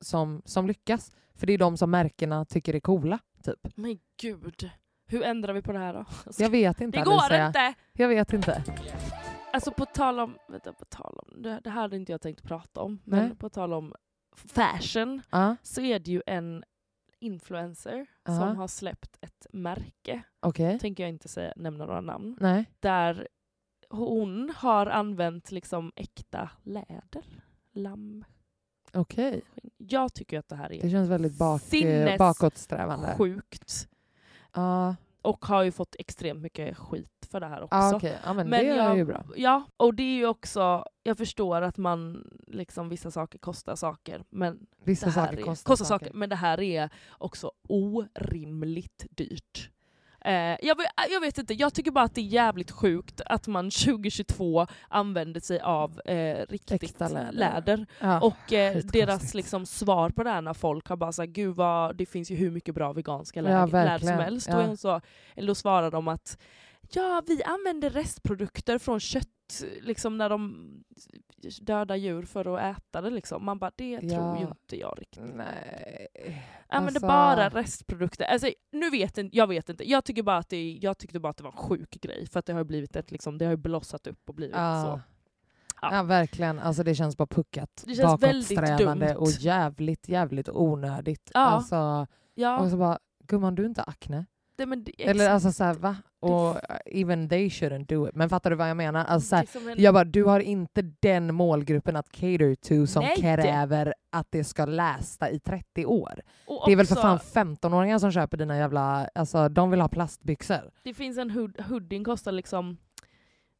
Speaker 3: som, som lyckas. För det är de som märkena tycker är coola. Typ.
Speaker 2: Men gud, hur ändrar vi på det här då?
Speaker 3: Jag vet inte
Speaker 2: det går
Speaker 3: Alicia.
Speaker 2: inte!
Speaker 3: Jag vet inte.
Speaker 2: Alltså på tal om, vänta, på tal om det, det här hade inte jag tänkt prata om, men
Speaker 3: Nej.
Speaker 2: på tal om fashion
Speaker 3: Ja,
Speaker 2: så är det ju en influencer
Speaker 3: Ja.
Speaker 2: som har släppt ett märke,
Speaker 3: okej.
Speaker 2: tänker jag inte säga, nämna några namn,
Speaker 3: Nej.
Speaker 2: där hon har använt liksom äkta läder, lamm.
Speaker 3: Okej.
Speaker 2: Jag tycker att det här
Speaker 3: Det
Speaker 2: är
Speaker 3: känns väldigt bak, eh, bakåtsträvande.
Speaker 2: sjukt.
Speaker 3: Ja,
Speaker 2: Och har ju fått extremt mycket skit för det här också.
Speaker 3: ah, okej. Ja, men,
Speaker 2: Men
Speaker 3: det är
Speaker 2: jag-
Speaker 3: ju bra.
Speaker 2: Ja, och det är ju också, jag förstår att man, liksom vissa saker kostar saker, men
Speaker 3: Vissa saker
Speaker 2: är,
Speaker 3: kostar,
Speaker 2: saker. Men det här är också orimligt dyrt. Eh, jag, jag vet inte, jag tycker bara att det är jävligt sjukt att man 2022 använder sig av eh, riktigt
Speaker 3: Äkta läder.
Speaker 2: läder.
Speaker 3: Ja.
Speaker 2: Och eh, deras liksom, svar på det här när folk har bara sagt gud vad, det finns ju hur mycket bra veganska
Speaker 3: Ja,
Speaker 2: lä- läder som helst.
Speaker 3: Ja.
Speaker 2: Då, så, eller då svarar de att ja, vi använder restprodukter från kött liksom när de dödar djur för att äta det liksom. Man bara, det
Speaker 3: Ja.
Speaker 2: tror ju inte jag riktigt.
Speaker 3: Nej.
Speaker 2: Ja men det
Speaker 3: Alltså-
Speaker 2: är bara restprodukter. Alltså, nu vet inte, jag vet inte. Jag, tycker bara att det, jag tyckte bara att det var en sjuk grej. För att det har blivit ett, liksom, det har ju blossat upp och blivit
Speaker 3: Ja.
Speaker 2: så.
Speaker 3: Ja.
Speaker 2: Ja.
Speaker 3: verkligen. Alltså det känns bara puckat.
Speaker 2: Det känns väldigt dumt.
Speaker 3: och jävligt, jävligt onödigt.
Speaker 2: Ja.
Speaker 3: Alltså,
Speaker 2: Ja,
Speaker 3: Och så bara, gumman du är inte akne.
Speaker 2: Det, men det,
Speaker 3: Eller
Speaker 2: exakt.
Speaker 3: alltså såhär va? Och even they shouldn't do it. Men fattar du vad jag menar? Alltså, så här,
Speaker 2: Det är som en-
Speaker 3: jag bara, du har inte den målgruppen att cater to som
Speaker 2: Nej.
Speaker 3: kräver att det ska läsa i 30 år.
Speaker 2: och
Speaker 3: Det är väl för
Speaker 2: också-
Speaker 3: fan 15-åringar som köper dina jävla... Alltså de vill ha plastbyxor.
Speaker 2: Det finns en hood, hoodien kostar liksom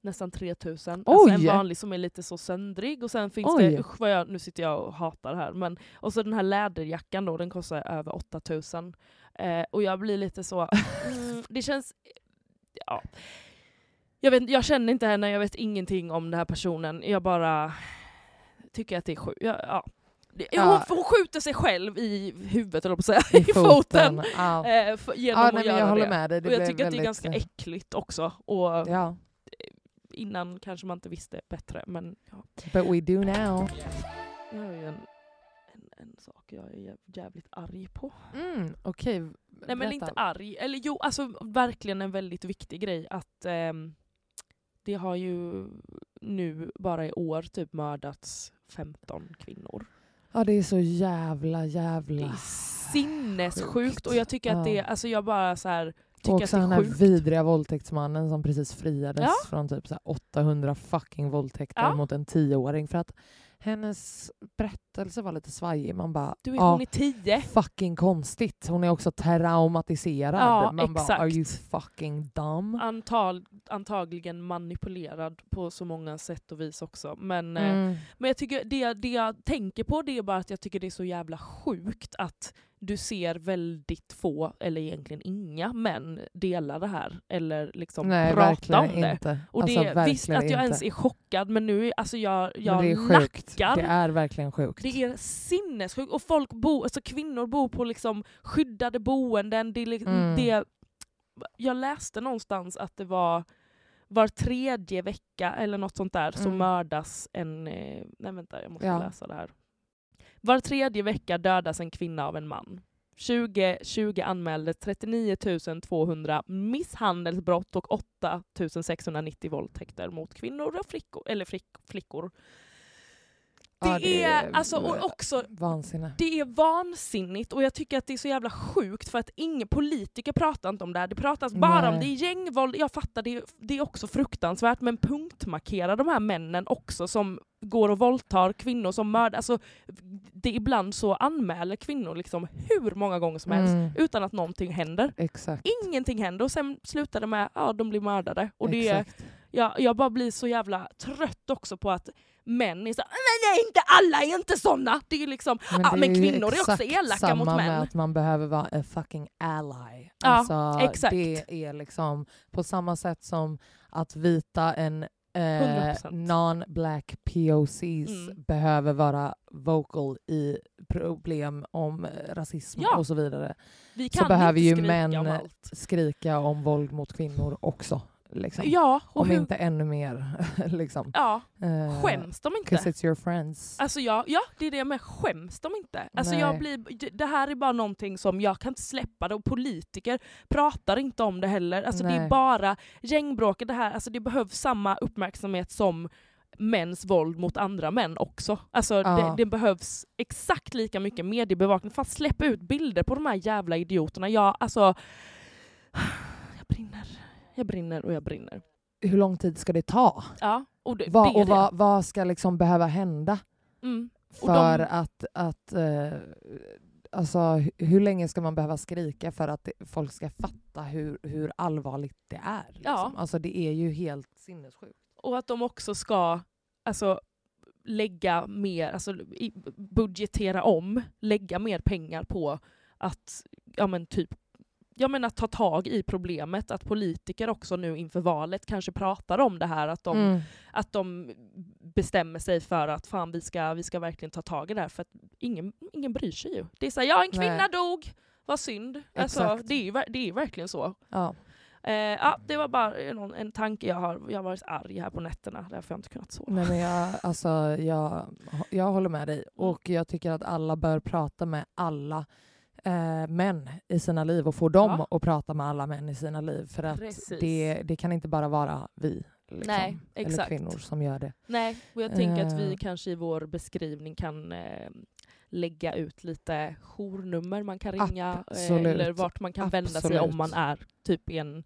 Speaker 2: nästan 3000.
Speaker 3: Oj!
Speaker 2: Alltså en vanlig som är lite så söndrig och sen finns
Speaker 3: Oj.
Speaker 2: det, usch vad jag, nu sitter jag och hatar här, men och så den här läderjackan då, den kostar över 8000. Eh, och jag blir lite så, mm, det känns, ja. Jag, vet, jag känner inte henne, jag vet ingenting om den här personen, jag bara tycker att det är sjukt. Ja, ja. Hon, hon skjuter sig själv i huvudet, eller på att säga,
Speaker 3: I
Speaker 2: i foten.
Speaker 3: Ja.
Speaker 2: Eh, för, genom att
Speaker 3: nej, men
Speaker 2: göra
Speaker 3: jag håller
Speaker 2: det.
Speaker 3: med dig. Det
Speaker 2: och jag tycker att det är
Speaker 3: väldigt,
Speaker 2: ganska
Speaker 3: eh,
Speaker 2: äckligt också. Och
Speaker 3: Ja,
Speaker 2: innan kanske man inte visste bättre. Men
Speaker 3: but we do now.
Speaker 2: En, sak jag är jäv- jävligt arg på.
Speaker 3: Mm, Okej,
Speaker 2: Nej men inte arg, eller jo, alltså verkligen en väldigt viktig grej att ehm, det har ju nu bara i år typ mördats 15 kvinnor.
Speaker 3: Ja det är så jävla
Speaker 2: Det
Speaker 3: jävla...
Speaker 2: är sinnessjukt
Speaker 3: Sjukt.
Speaker 2: och jag tycker att det,
Speaker 3: Ja.
Speaker 2: alltså jag bara så här,
Speaker 3: Och
Speaker 2: tycker att
Speaker 3: också
Speaker 2: det
Speaker 3: den
Speaker 2: är
Speaker 3: här vidriga våldtäktsmannen som precis friades
Speaker 2: Ja.
Speaker 3: från typ så här 800 fucking våldtäkter
Speaker 2: Ja.
Speaker 3: mot en tioåring för att hennes berättelse var lite svajig. Man bara,
Speaker 2: Du är,
Speaker 3: ja,
Speaker 2: hon är 10.
Speaker 3: fucking konstigt. Hon är också traumatiserad.
Speaker 2: Ja,
Speaker 3: Man bara,
Speaker 2: exakt.
Speaker 3: are you fucking dumb?
Speaker 2: Antal, antagligen manipulerad på så många sätt och vis också. Men, eh,
Speaker 3: Mm.
Speaker 2: men jag tycker det, det jag tänker på det är bara att jag tycker det är så jävla sjukt att du ser väldigt få, eller egentligen inga, män dela det här. Eller liksom
Speaker 3: Nej,
Speaker 2: prata om det.
Speaker 3: inte.
Speaker 2: Och
Speaker 3: alltså,
Speaker 2: det, visst
Speaker 3: verkligen
Speaker 2: att jag
Speaker 3: inte.
Speaker 2: ens är chockad, men nu alltså jag, jag
Speaker 3: det är sjukt.
Speaker 2: lackar.
Speaker 3: Det är verkligen sjukt.
Speaker 2: Det är sinnessjukt. Och folk bor, alltså kvinnor bor på liksom skyddade boenden. Det,
Speaker 3: Mm.
Speaker 2: det, jag läste någonstans att det var var tredje vecka eller något sånt där så
Speaker 3: Mm.
Speaker 2: mördas en... Eh, nej vänta, jag måste
Speaker 3: Ja.
Speaker 2: läsa det här. Var tredje vecka dödas en kvinna av en man. 2020 anmäldes 39 200 misshandelsbrott och 8 690 våldtäkter mot kvinnor och flickor. Eller flick, flickor. Det,
Speaker 3: Ja, det
Speaker 2: är,
Speaker 3: är-
Speaker 2: alltså, och också
Speaker 3: Vansinne.
Speaker 2: det är vansinnigt och jag tycker att det är så jävla sjukt för att ingen politiker pratar inte om det här. Det pratas bara om
Speaker 3: Nej.
Speaker 2: det är gängvåld, jag fattar det, det är också fruktansvärt men punktmarkera de här männen också som går och våldtar kvinnor som mördar. Alltså, det är ibland så anmäler kvinnor liksom hur många gånger som helst
Speaker 3: Mm.
Speaker 2: utan att någonting händer.
Speaker 3: Exakt.
Speaker 2: Ingenting händer och sen slutar det med att ja, de blir mördade. Och det är,
Speaker 3: Exakt.
Speaker 2: jag, jag bara blir så jävla trött också på att män är så men nej, inte alla är inte såna. Det är liksom,
Speaker 3: Men, det
Speaker 2: men kvinnor är också elaka
Speaker 3: samma
Speaker 2: mot
Speaker 3: med
Speaker 2: män.
Speaker 3: att man behöver vara en fucking ally.
Speaker 2: Ja,
Speaker 3: alltså,
Speaker 2: exakt.
Speaker 3: Det är liksom på samma sätt som att vita en eh,
Speaker 2: 100%.
Speaker 3: non-black POCs
Speaker 2: Mm.
Speaker 3: behöver vara vocal i problem om eh, rasism
Speaker 2: Ja.
Speaker 3: och så vidare.
Speaker 2: Vi
Speaker 3: så behöver ju män
Speaker 2: om
Speaker 3: skrika om våld mot kvinnor också. Liksom.
Speaker 2: Ja,
Speaker 3: om
Speaker 2: hur,
Speaker 3: inte ännu mer. liksom.
Speaker 2: ja,
Speaker 3: Eh,
Speaker 2: skäms de inte?
Speaker 3: 'cause it's your friends.
Speaker 2: Alltså ja, ja, det är det med. Skäms de inte? Alltså jag blir, det- här är bara någonting som jag kan inte släppa det och politiker pratar inte om det heller. Alltså det är bara gängbråket, det här, alltså det behövs samma uppmärksamhet som mäns våld mot andra män också. Alltså
Speaker 3: Ja.
Speaker 2: det, det behövs exakt lika mycket mediebevakning. Fast släpp ut bilder på de här jävla idioterna. Jag, alltså, jag. Jag brinner och jag brinner.
Speaker 3: Hur lång tid ska det ta?
Speaker 2: Ja, och det,
Speaker 3: Vad,
Speaker 2: det
Speaker 3: och vad, vad ska liksom behöva hända
Speaker 2: Mm.
Speaker 3: För
Speaker 2: de-
Speaker 3: att... att eh, alltså, hu- hur länge ska man behöva skrika för att folk ska fatta hur, hur allvarligt det är? Liksom?
Speaker 2: Ja.
Speaker 3: Alltså, det är ju helt sinnessjukt.
Speaker 2: Och att de också ska alltså, lägga mer, alltså budgetera om, lägga mer pengar på att ja, men typ jag menar ta tag i problemet, att politiker också nu inför valet kanske pratar om det här, att de,
Speaker 3: Mm.
Speaker 2: att de bestämmer sig för att fan vi ska, vi ska verkligen ta tag i det här, för att ingen, ingen bryr sig ju. Det är såhär, ja en kvinna
Speaker 3: Nej.
Speaker 2: dog, vad synd. Alltså, det, är ju, det är verkligen så.
Speaker 3: Ja.
Speaker 2: Eh, ja, det var bara någon, en tanke jag har. Jag har varit arg här på nätterna, därför har jag inte kunnat sova.
Speaker 3: Nej, men jag, alltså, jag, jag håller med dig
Speaker 2: Mm.
Speaker 3: och jag tycker att alla bör prata med alla eh, män i sina liv och få dem
Speaker 2: Ja.
Speaker 3: att prata med alla män i sina liv. För att
Speaker 2: Precis.
Speaker 3: det, det kan inte bara vara vi liksom,
Speaker 2: Nej,
Speaker 3: eller
Speaker 2: exakt.
Speaker 3: kvinnor som gör det.
Speaker 2: Nej, och jag tänker att vi
Speaker 3: Eh.
Speaker 2: kanske i vår beskrivning kan eh, lägga ut lite journummer man kan ringa eh,
Speaker 3: Absolut.
Speaker 2: eller vart man kan vända sig om
Speaker 3: Absolut.
Speaker 2: man är typ i en,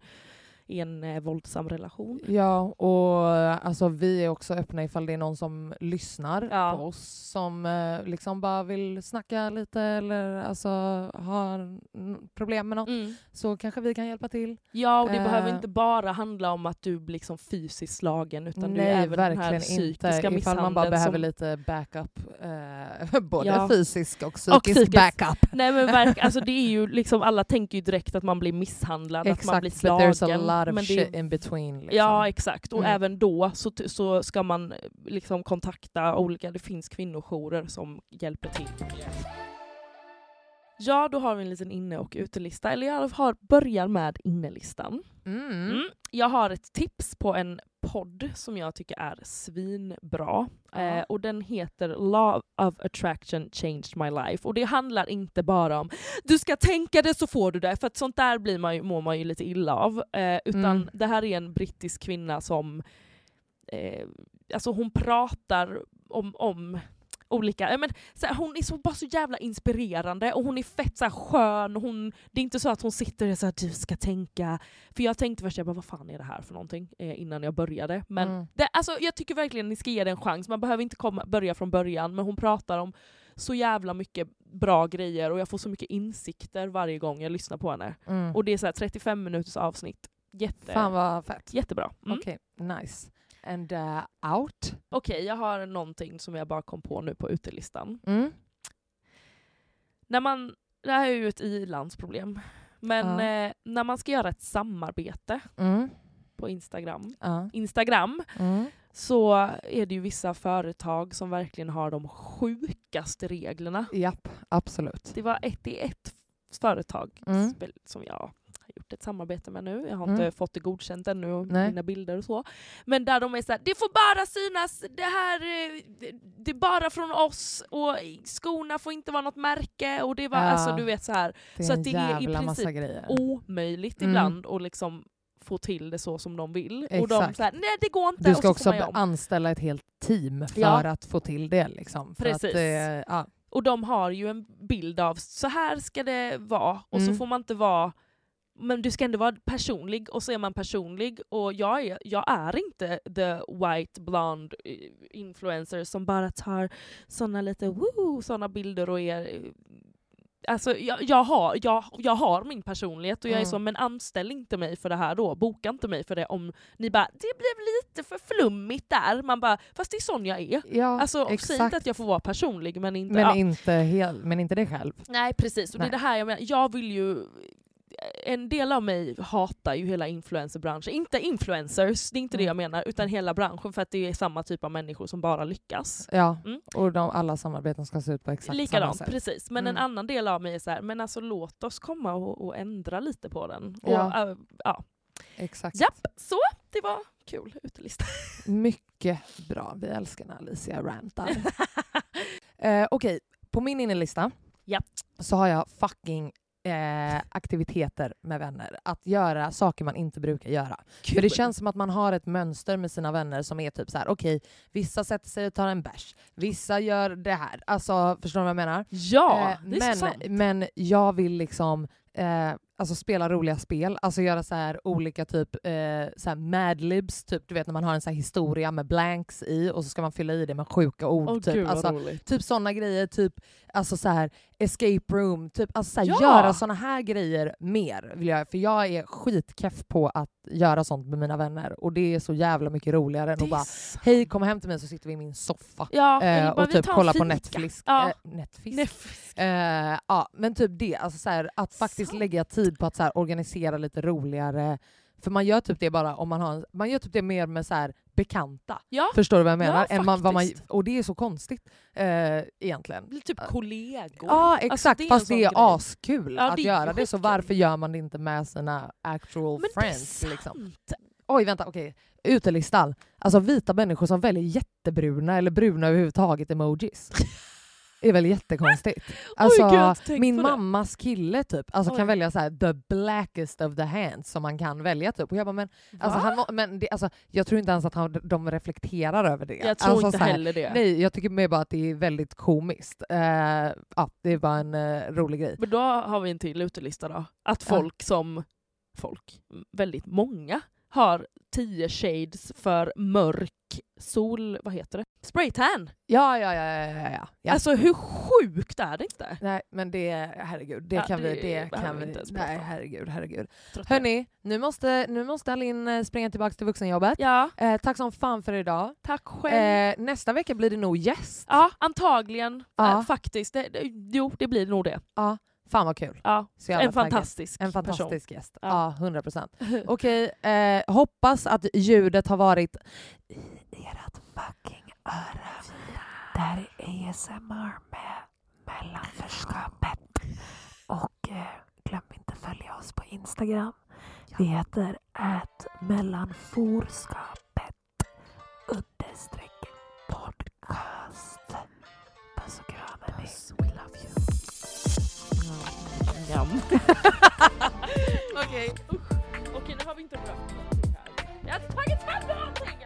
Speaker 2: i en eh, våldsam relation.
Speaker 3: Ja, och alltså, vi är också öppna ifall det är någon som lyssnar
Speaker 2: Ja.
Speaker 3: på oss som eh, liksom bara vill snacka lite eller alltså, har problem med något.
Speaker 2: Mm.
Speaker 3: Så kanske vi kan hjälpa till.
Speaker 2: Ja, och det
Speaker 3: Eh.
Speaker 2: behöver inte bara handla om att du blir liksom fysiskt slagen utan
Speaker 3: Nej,
Speaker 2: är även den här psykiska
Speaker 3: inte. Ifall man bara
Speaker 2: misshandeln
Speaker 3: behöver
Speaker 2: som...
Speaker 3: lite backup. Eh, både
Speaker 2: Ja.
Speaker 3: fysisk och psykisk,
Speaker 2: psykisk.
Speaker 3: backup.
Speaker 2: Nej men verk, alltså det är ju liksom, alla tänker ju direkt att man blir misshandlad, att man blir
Speaker 3: Exakt,
Speaker 2: slagen.
Speaker 3: Lot of shit
Speaker 2: är,
Speaker 3: in between. Liksom.
Speaker 2: Ja exakt, och
Speaker 3: Mm.
Speaker 2: även då så, så ska man eh, liksom kontakta olika, det finns kvinnojourer som hjälper till. Ja, då har vi en liten inne och utelista, eller jag har, börjar med innelistan.
Speaker 3: Mm.
Speaker 2: Mm. Jag har ett tips på en podd som jag tycker är svinbra.
Speaker 3: Ja.
Speaker 2: Eh, och den heter Law of Attraction Changed My Life. Och det handlar inte bara om du ska tänka det så får du det, för att sånt där blir man ju, mår man ju lite illa av. Eh, utan
Speaker 3: Mm.
Speaker 2: det här är en brittisk kvinna som eh, alltså hon pratar om, om olika, men, så här, hon är så, bara så jävla inspirerande och hon är fett så här, skön. Hon, det är inte så att hon sitter och här, du ska tänka. För jag tänkte först, jag bara, vad fan är det här för någonting? Eh, innan jag började. Men
Speaker 3: Mm.
Speaker 2: det, alltså, jag tycker verkligen ni ska ge det en chans. Man behöver inte komma, börja från början, men hon pratar om så jävla mycket bra grejer och jag får så mycket insikter varje gång jag lyssnar på henne.
Speaker 3: Mm.
Speaker 2: Och det är så här 35 minuters avsnitt. Jätte,
Speaker 3: Fan vad fett.
Speaker 2: Jättebra. Mm.
Speaker 3: Okej, nice. And uh, out?
Speaker 2: Okej, jag har någonting som jag bara kom på nu på utelistan.
Speaker 3: Mm.
Speaker 2: När man, det här är ju ett i-landsproblem, men
Speaker 3: Ja.
Speaker 2: eh, när man ska göra ett samarbete
Speaker 3: Mm.
Speaker 2: på Instagram,
Speaker 3: Ja.
Speaker 2: Instagram
Speaker 3: Mm.
Speaker 2: så är det ju vissa företag som verkligen har de sjukaste reglerna.
Speaker 3: Japp, absolut.
Speaker 2: Det var ett, är ett företag
Speaker 3: Mm.
Speaker 2: som jag gjort ett samarbete med nu. Jag har
Speaker 3: Mm.
Speaker 2: inte fått det godkänt ännu,
Speaker 3: Nej.
Speaker 2: mina bilder och så. Men där de är så här, det får bara synas, det här eh, det, det är bara från oss och skorna får inte vara något märke och det var
Speaker 3: Ja.
Speaker 2: alltså du vet så här
Speaker 3: Det är
Speaker 2: Så att det är i princip
Speaker 3: grejer.
Speaker 2: omöjligt
Speaker 3: Mm.
Speaker 2: ibland att liksom få till det så som de vill. Och de
Speaker 3: Exakt.
Speaker 2: här, nej det går inte.
Speaker 3: Du ska
Speaker 2: så
Speaker 3: också anställa ett helt team för
Speaker 2: Ja.
Speaker 3: att få till det. Liksom.
Speaker 2: Precis.
Speaker 3: Att, eh, ja.
Speaker 2: Och de har ju en bild av så här ska det vara och
Speaker 3: Mm.
Speaker 2: så får man inte vara men du ska ändå vara personlig och så är man personlig och jag är, jag är inte the white blonde eh, influencer som bara tar såna lite woo, såna bilder och är eh, Alltså jag, jag, har, jag, jag har min personlighet och jag är
Speaker 3: Mm.
Speaker 2: så, men anställ inte mig för det här då, boka inte mig för det om ni bara det blev lite för flummigt där. Man bara, fast det är sån jag är.
Speaker 3: ja,
Speaker 2: Alltså säg inte att jag får vara personlig men inte...
Speaker 3: men,
Speaker 2: ja.
Speaker 3: inte hel, men inte det själv.
Speaker 2: Nej precis, och det är
Speaker 3: Nej.
Speaker 2: det här jag menar, jag vill ju en del av mig hatar ju hela influencerbranschen. Inte influencers, det är inte det
Speaker 3: Mm.
Speaker 2: jag menar, utan hela branschen för att det är samma typ av människor som bara lyckas.
Speaker 3: Ja,
Speaker 2: Mm.
Speaker 3: och de, alla samarbeten ska se ut på exakt samma
Speaker 2: Likadant,
Speaker 3: sätt.
Speaker 2: precis. Men en
Speaker 3: Mm.
Speaker 2: annan del av mig är så här, men alltså låt oss komma och, och ändra lite på den. Och,
Speaker 3: Ja.
Speaker 2: äh, ja.
Speaker 3: Exakt.
Speaker 2: Japp, så det var kul utelista.
Speaker 3: Mycket bra. Vi älskar när Alicia rantar. eh, Okej, på min innelista
Speaker 2: Ja.
Speaker 3: så har jag fucking eh, aktiviteter med vänner. Att göra saker man inte brukar göra. För det känns som att man har ett mönster med sina vänner som är typ så här: okej, vissa sätter sig och tar en bärs, vissa gör det här. Alltså, förstår du vad jag menar?
Speaker 2: Ja,
Speaker 3: Eh,
Speaker 2: det är så sant.
Speaker 3: men, men jag vill liksom eh, alltså spela roliga spel, alltså göra så här olika typ eh, så här madlibs, typ du vet när man har en så här historia med blanks i och så ska man fylla i det med sjuka ord.
Speaker 2: Åh
Speaker 3: typ.
Speaker 2: gud
Speaker 3: alltså, typ sådana grejer, typ alltså så här escape room, typ alltså så här,
Speaker 2: Ja!
Speaker 3: göra såna här grejer mer vill jag, för jag är skitkeff på att göra sånt med mina vänner och det är så jävla mycket roligare än att bara hej kom hem till mig så sitter vi i min soffa
Speaker 2: Ja,
Speaker 3: eh,
Speaker 2: bara,
Speaker 3: och
Speaker 2: vi
Speaker 3: typ kolla på. Netflix.
Speaker 2: Ja.
Speaker 3: Eh, Netflix.
Speaker 2: Netflix.
Speaker 3: Eh, ja, men typ det. Alltså så här, att faktiskt
Speaker 2: Sant.
Speaker 3: lägga tid på att så organisera lite roligare För man gör typ det bara om man har en, man gör typ det mer med så här bekanta.
Speaker 2: Ja,
Speaker 3: Förstår du vad jag menar?
Speaker 2: Ja,
Speaker 3: Än man, vad man, och det är så konstigt eh, egentligen.
Speaker 2: typ kollegor.
Speaker 3: Ja exakt,
Speaker 2: Alltså, det
Speaker 3: fast det är
Speaker 2: grej.
Speaker 3: askul
Speaker 2: Ja,
Speaker 3: att
Speaker 2: det är
Speaker 3: göra det. Så varför gör man det inte med sina actual
Speaker 2: Men det är
Speaker 3: friends?
Speaker 2: sant.
Speaker 3: Liksom? Oj vänta, okej. Utelistan. Alltså vita människor som väljer jättebruna eller bruna överhuvudtaget emojis. är väl jättekonstigt. Alltså,
Speaker 2: inte tänkt
Speaker 3: min
Speaker 2: på det.
Speaker 3: mammas kille typ, alltså kan välja så här, the blackest of the hands som man kan välja. Typ. Och jag bara, men, alltså, han, men det, alltså, jag tror inte ens att han, de reflekterar över det.
Speaker 2: Jag tror
Speaker 3: alltså,
Speaker 2: inte
Speaker 3: här,
Speaker 2: heller det.
Speaker 3: Nej, jag tycker mer bara att det är väldigt komiskt. Eh, ja, det är bara en eh, rolig grej.
Speaker 2: Men då har vi en till utelista då. Att
Speaker 3: Ja.
Speaker 2: folk som, folk, väldigt många, har 10 shades för mörk sol, vad heter det? Spraytan!
Speaker 3: Ja, ja, ja, ja, ja, ja.
Speaker 2: Alltså hur sjukt är det inte?
Speaker 3: nej, men det, herregud, det
Speaker 2: Ja,
Speaker 3: kan vi,
Speaker 2: det
Speaker 3: det
Speaker 2: behöver
Speaker 3: kan
Speaker 2: vi
Speaker 3: vi,
Speaker 2: inte ens
Speaker 3: nej herregud, herregud. Hörni, nu måste, nu måste Alin eh, springa tillbaka till vuxenjobbet.
Speaker 2: Ja,
Speaker 3: Eh, tack som fan för idag.
Speaker 2: tack själv.
Speaker 3: Eh, nästa vecka blir det nog gäst.
Speaker 2: ja, antagligen.
Speaker 3: Ja.
Speaker 2: Äh, faktiskt. Det, det, jo, det blir nog det.
Speaker 3: Ja, fan vad kul.
Speaker 2: Ja. En fantastisk
Speaker 3: En fantastisk gäst.
Speaker 2: Ja.
Speaker 3: Ja, 100 procent. Okej, eh, hoppas att ljudet har varit i ert fucking öra. Det här är ASMR med mellanförskapet. Och eh, glöm inte följa oss på Instagram. Vi heter ät mellanforskapet understreck podcast. Puss och kram hörni. We love you.
Speaker 2: Jam.
Speaker 3: Okej.
Speaker 2: Usch. Okej, nu har vi inte rört någonting här. Jag har tagit fram någonting